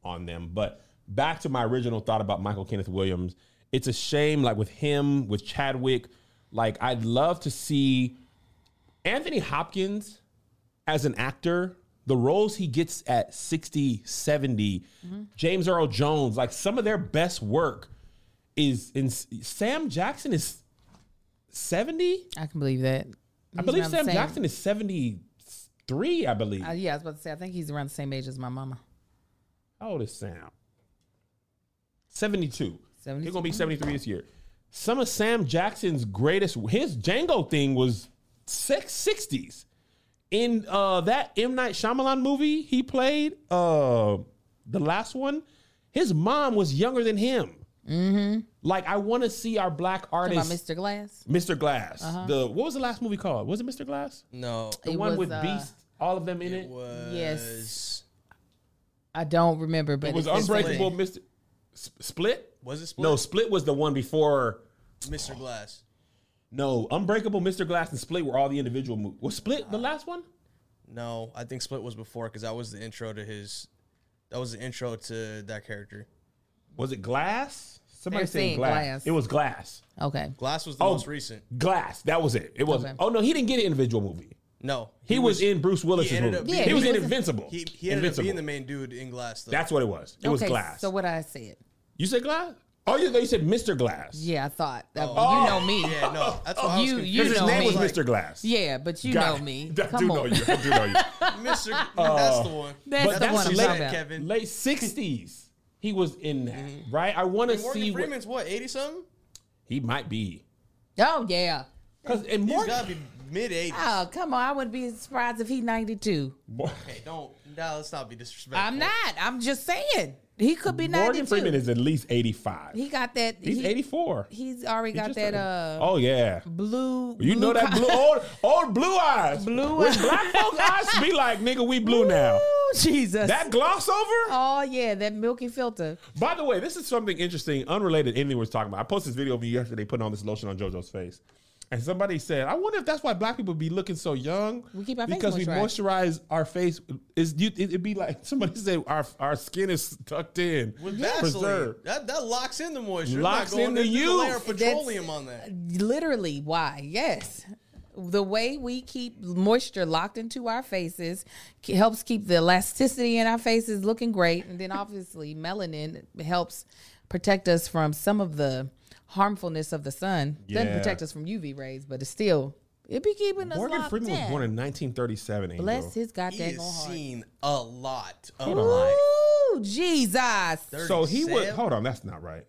on them. But back to my original thought about Michael Kenneth Williams, it's a shame. Like with him, with Chadwick, like I'd love to see Anthony Hopkins as an actor. The roles he gets at 60, 70, James Earl Jones, like some of their best work is in Sam Jackson is 70. I can believe that. I believe Sam Jackson is 73, I believe. Uh, yeah, I was about to say. I think he's around the same age as my mama. How old is Sam? 72. He's 72. going to be 73 this year. Some of Sam Jackson's greatest, his Django thing was six, 60s. In uh, that M. Night Shyamalan movie he played, uh, the last one, his mom was younger than him. Mm-hmm. Like, I want to see our black Talking about artists. Mr. Glass. Mr. Glass. The What was the last movie called? Was it Mr. Glass? No, The It one was, with uh, Beast, all of them in it. it was Yes. I don't remember, but It was it's- it's- Unbreakable Mr. Split? Was it Split? No, Split was the one before. Mr. Glass. No, Unbreakable, Mr. Glass, and Split were all the individual movies. Was Split the last one? No, I think Split was before because that was the intro to his. That was the intro to that character. Was it Glass? Somebody They're said saying glass. Glass. It was Glass. Okay. Glass was the Oh. most recent. Glass. That was it. It was. Okay. Oh no, he didn't get an individual movie. No, He, was, in Bruce Willis's ended movie. up He, being- Yeah, was he in was- Invincible. He, he ended Invincible. up being the main dude in Glass. Though. That's what it was. It was Glass. So what I said? you said Glass? Oh, you, you said Mr. Glass. Yeah, I thought. That, Oh. You know me. Yeah, no, that's why I was You- confused. you his know name me. was Mr. Glass. Yeah, but you Got know it. me. *laughs* I Come do on. know you. I do know you. *laughs* Mr. that's the one. That's But the that's one I'm late- about. Kevin. Late 60s. He was in that, Mm-hmm. right? I want to And Morgan see what Freeman's what, 80 something? he might be. Oh yeah. Because and He's Morgan, got to be mid 80s. Oh come on! I wouldn't be surprised if he 92. Mor- Hey, don't. No, let's not be disrespectful. I'm not. I'm just saying he could be 92. Morgan Freeman is at least 85. he got that. He's he- 84. He's already got that. Uh, oh yeah. blue. You know that blue old old blue eyes. Blue eyes. black folks *laughs* eyes be like, nigga, we blue now. Ooh, Jesus. That gloss over? oh yeah, that milky filter. By the way, this is something interesting, unrelated anything we're talking about. I posted this video of me yesterday putting on this lotion on JoJo's face. And somebody said, I wonder if that's why black people be looking so young. We keep our face because we moisturize our face. Is you it'd be like somebody said our our skin is tucked in. With preserved. Vaseline, that, that locks in the moisture. Locks It's not in the there's a layer of petroleum on that. Literally, why? Yes. The way we keep moisture locked into our faces helps keep the elasticity in our faces looking great. And then obviously, melanin helps protect us from some of the harmfulness of the sun. Doesn't protect us from UV rays, but it's still, it be keeping us Morgan locked Freeman was born in 1937. Angel. Bless his He goddamn has heart. seen a lot of on. life. Ooh, Jesus. So he would 37? hold on, that's not right.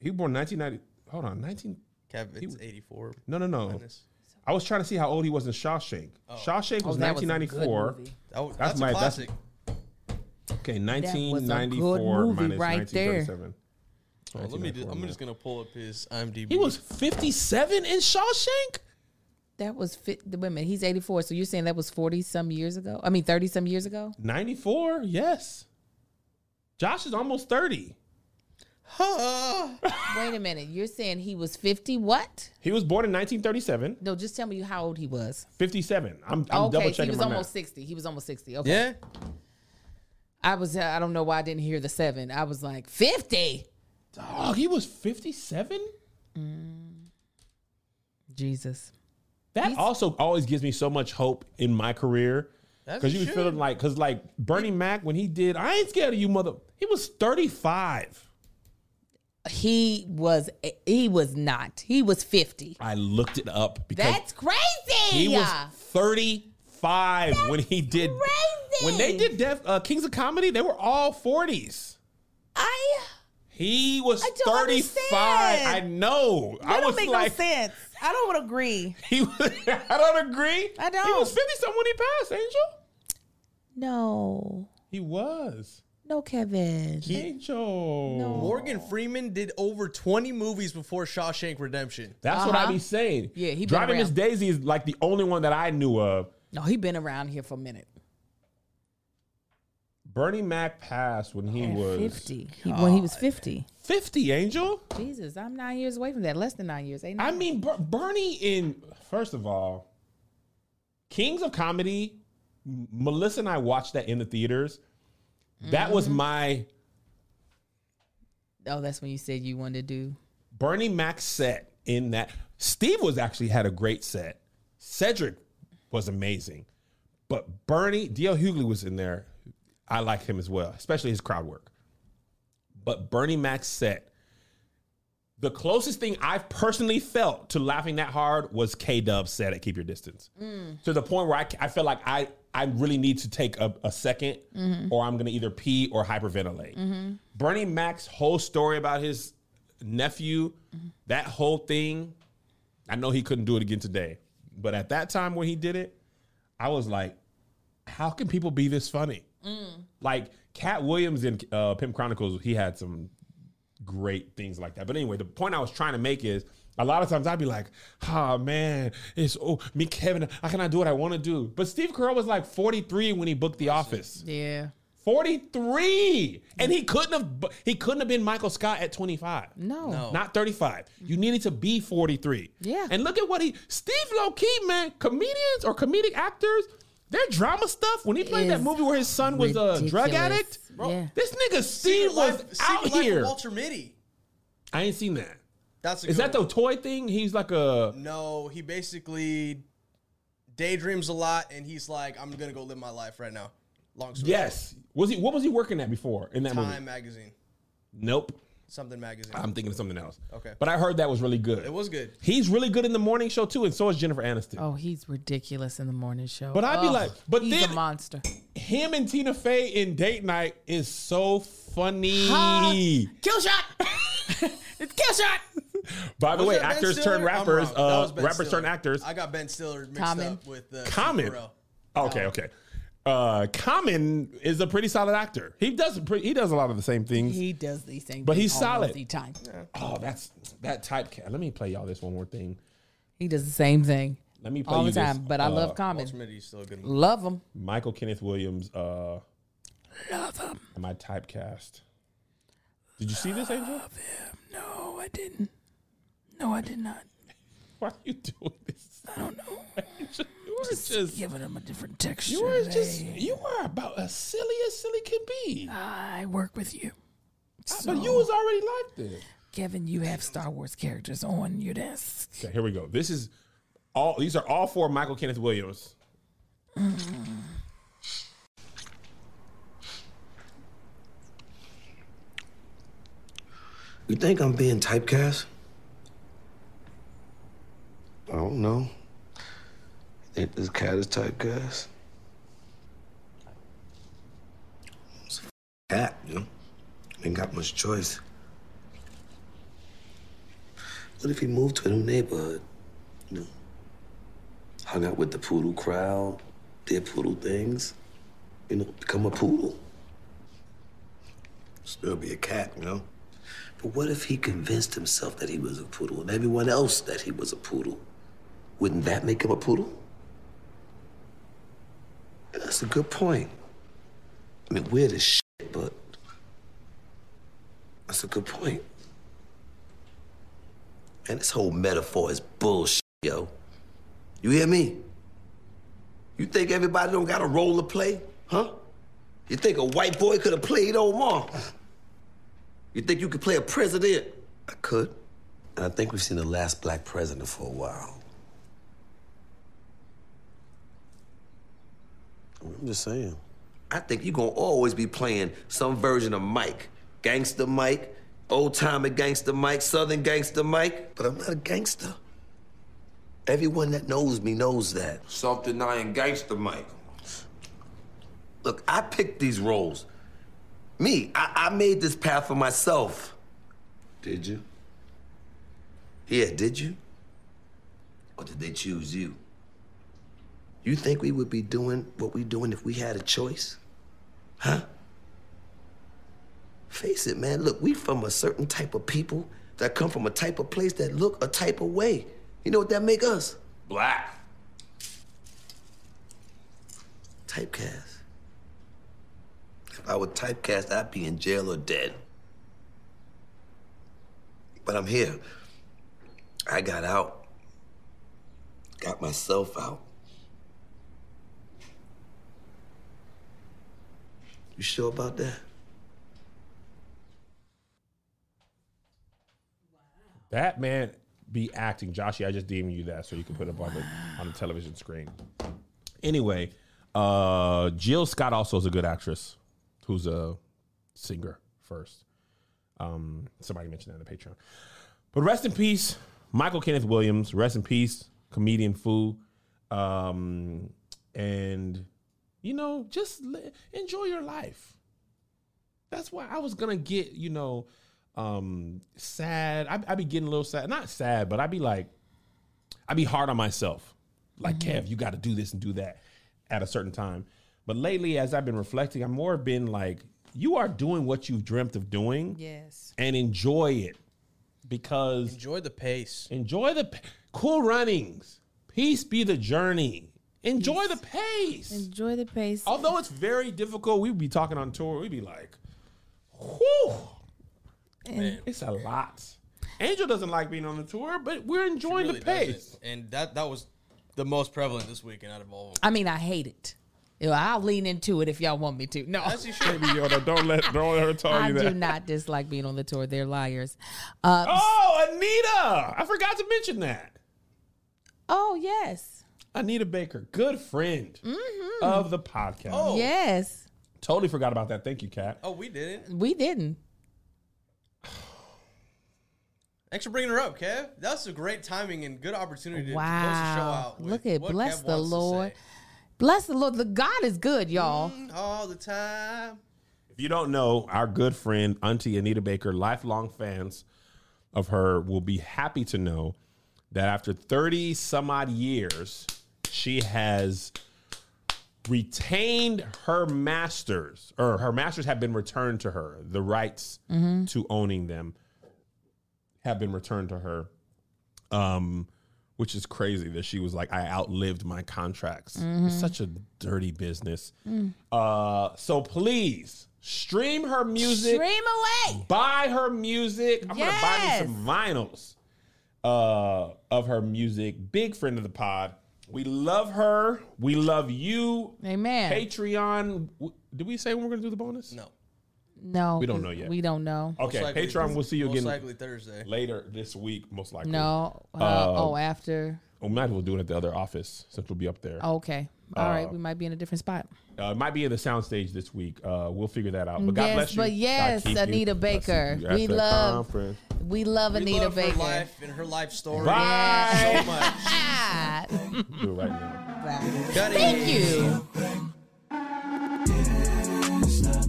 He was born 1990. Hold on, 19. Kev, it's 84. No, no, no. Minus. I was trying to see how old he was in Shawshank. Oh. Shawshank was Oh, that was a good 1994. movie. That was, That's that's, my- a that's- classic. Okay, good 1994 movie minus right there. 1937. Oh, let me. Just, I'm just gonna pull up his IMDb. He was 57 in Shawshank? That was fit the women. He's 84. So you're saying that was 40 some years ago? I mean, 30 some years ago? 94? Yes. Josh is almost 30. Huh. *laughs* Wait a minute. You're saying he was 50 what? He was born in 1937. No, just tell me how old he was. 57. I'm, I'm double okay, so checking he was my almost math. 60. He was almost 60. Okay. yeah. I was, I don't know why I didn't hear the seven. I was like, 50. Oh, he was 57? Jesus. That He's- also always gives me so much hope in my career. As Because it you was should. feeling like, because like Bernie Mac, when he did, I ain't scared of you, mother. He was 35. He was, he was not. He was 50. I looked it up because That's crazy. he was 35 when he did. crazy. When they did Def, uh, Kings of Comedy, they were all 40s. I, He was I don't 35. understand. I know. That I don't was make like, no sense. I don't agree. He was, *laughs* I don't agree. I don't. He was 50 something when he passed, Angel. No, He was. no, Kevin. Angel. No. Morgan Freeman did over 20 movies before Shawshank Redemption. That's what I Uh-huh. be saying. Yeah, he been Driving Miss. Daisy is like the only one that I knew of. No, he been around here for a minute. Bernie Mac passed when he At was 50. He, when he was 50. 50, Angel. Jesus, I'm nine years away from that. Less than nine years. Ain't I mean, Ber- Bernie in, first of all, Kings of Comedy, M- Melissa and I watched that in the theaters. That was Mm-hmm. my oh, that's when you said you wanted to do. Bernie Mac set in that. Steve was actually had a great set. Cedric was amazing. But Bernie, D.L. Hughley was in there. I like him as well, especially his crowd work. But Bernie Mac's set, the closest thing I've personally felt to laughing that hard was K Dub's set at Keep Your Distance. Mm. To the point where I, I feel like I, I really need to take a, a 2nd mm-hmm. or I'm going to either pee or hyperventilate. Mm-hmm. Bernie Mac's whole story about his nephew, mm-hmm. that whole thing, I know he couldn't do it again today. But at that time when he did it, I was like, how can people be this funny? Like Katt Williams in uh, Pimp Chronicles, he had some great things like that. But anyway, the point I was trying to make is a lot of times I'd be like, oh man, it's oh me, Kevin, I cannot do what I want to do. But Steve Carell was like 43 when he booked The Office. Yeah. 43. And he couldn't have he couldn't have been Michael Scott at 25. No. No. Not 35. You needed to be 43. Yeah. And look at what he Steve low key, man, comedians or comedic actors, their drama stuff when he played that movie where his son was a drug ridiculous. addict. Yeah. This nigga Steve Secret was Life- out Secret Life of here. Walter Mitty. I ain't seen that. That's a Is good that the toy thing? He's like a No, he basically daydreams a lot, and he's like, "I'm gonna go live my life right now." Long story. yes. Was he? What was he working at before in that short. movie? Time magazine, Nope. Something magazine. I'm thinking of something else. Okay. But I heard that was really good. it was good. He's really good in the morning show too, and so is Jennifer Aniston. Oh, he's ridiculous in the morning show. But I'd be Ugh, like- but he's then- a monster. Him and Tina Fey in Date Night is so funny. *laughs* Kill shot. *laughs* it's kill shot. By the Was way, that Ben actors Stiller? turned I'm rappers. wrong. That Uh, was Ben rappers Stiller. turned actors. I got Ben Stiller mixed Common. up with uh, Common. Steve Carell. Okay, okay. Uh, Common is a pretty solid actor. He does pre- he does a lot of the same things. He does these things, But he's all solid. The time. oh, that's that typecast. Let me play y'all this one more thing. He does the same thing Let me play all you the time. this, but I uh, love Common. Still good. Love him. Michael Kenneth Williams. Uh, Love him. am I typecast? Did you see this, Angel? No, I didn't. No, I did not. *laughs* Why are you doing this? I don't know. *laughs* You are just Giving him a different texture. you are just you are about as silly as silly can be. I work with you. Ah, so, but you was already like this. Kevin, you have Star Wars characters on your desk. Okay, here we go. This is all. These are all four Michael Kenneth Williams. You think I'm being typecast? I don't know. Think this cat is typecast? It's a cat, you know? Ain't got much choice. What if he moved to a new neighborhood? You know? Hung out with the poodle crowd, did poodle things, you know, become a poodle. Still be a cat, you know? But what if he convinced himself that he was a poodle and everyone else that he was a poodle? Wouldn't that make him a poodle? That's a good point. I mean, weird as shit, but that's a good point. And this whole metaphor is bullshit, yo. You hear me? You think everybody don't got a role to play, huh? You think a white boy could have played Omar? You think you could play a president? I could. And I think we've seen the last black president for a while. I'm just saying. I think you're gonna always be playing some version of Mike. Gangster Mike, old timer gangster Mike, southern gangster Mike. But I'm not a gangster. Everyone that knows me knows that. Self denying gangster Mike. Look, I picked these roles. Me, I, I made this path for myself. Did you? Yeah, did you? Or did they choose you? You think we would be doing what we're doing if we had a choice? Huh? Face it, man. Look, we from a certain type of people that come from a type of place that look a type of way. You know what that make us? Black. Typecast. If I were typecast, I'd be in jail or dead. But I'm here. I got out. Got myself out. You sure about that? That man be acting. Joshy, I just DM'd you that so you can put it up on the on the television screen. Anyway, uh Jill Scott also is a good actress who's a singer first. Um somebody mentioned that in the Patreon. But rest in peace, Michael Kenneth Williams. Rest in peace, comedian foo. Um and you know, just li- enjoy your life that's why I was gonna get, you know, um, sad. I I be getting a little sad, not sad, but I'd be like, I'd be hard on myself. Like, Kev, you got to do this and do that at a certain time. But lately, as I've been reflecting, I'm more been like, you are doing what you've dreamt of doing, Yes. and enjoy it because Enjoy the pace. enjoy the p- cool runnings. Peace be the journey. Enjoy the pace. Enjoy the pace. Although it's very difficult, we'd be talking on tour. We'd be like, whew, And it's a lot. Angel doesn't like being on the tour, but we're enjoying Really the pace. doesn't. And that that was the most prevalent this weekend out of all of them. I mean, I hate it. You know, I'll lean into it if y'all want me to. No, As you *laughs* should. Baby Yoda, don't let don't let her tell I you do not dislike being on the tour. They're liars. Uh, Oh, Anita! I forgot to mention that. oh yes, Anita Baker, good friend mm-hmm. of the podcast. Oh. yes. Totally forgot about that. Thank you, Kat. Oh, we didn't. We didn't. *sighs* Thanks for bringing her up, Kev. That's a great timing and good opportunity to close the show out. Look at bless Kev the Lord. Bless the Lord. The God is good, y'all. Mm, all the time. If you don't know, our good friend, Auntie Anita Baker, lifelong fans of her, will be happy to know that after 30 some odd years, she has retained her masters, or her masters have been returned to her. The rights to owning them have been returned to her. Um, which is crazy that she was like, I outlived my contracts. It's such a dirty business. Uh, so please stream her music, Stream away. buy her music. I'm gonna buy me some vinyls uh, of her music. Big friend of the pod. We love her. We love you. Amen. Patreon. w- Did we say when we're gonna do the bonus? No. No, We don't know yet. We don't know. Okay, Most likely- Patreon. We'll see you most again likely Thursday. later this week, most likely. No. Uh, Uh, oh, after. we might as well do it at the other office since we'll be up there. Okay. All right. We might be in a different spot. Uh, it might be in the soundstage this week. Uh, we'll figure that out. But God Yes, bless you. but yes, keep you. Anita Baker. you at We love- conference. We love We Anita love Baker. her life and her life story Bye. so much. *laughs* Do it right now. Thank you.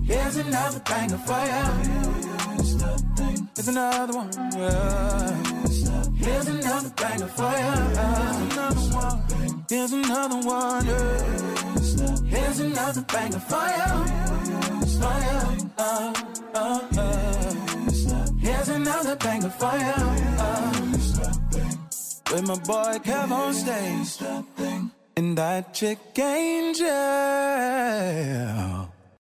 Here's another banger for ya. Here's another one. Yeah. Here's another banger for ya. Here's another one. Yeah. Here's another banger for ya. For ya. Uh, uh, uh. Here's another for ya. Uh. With my boy Kev on stage. And that chick angel.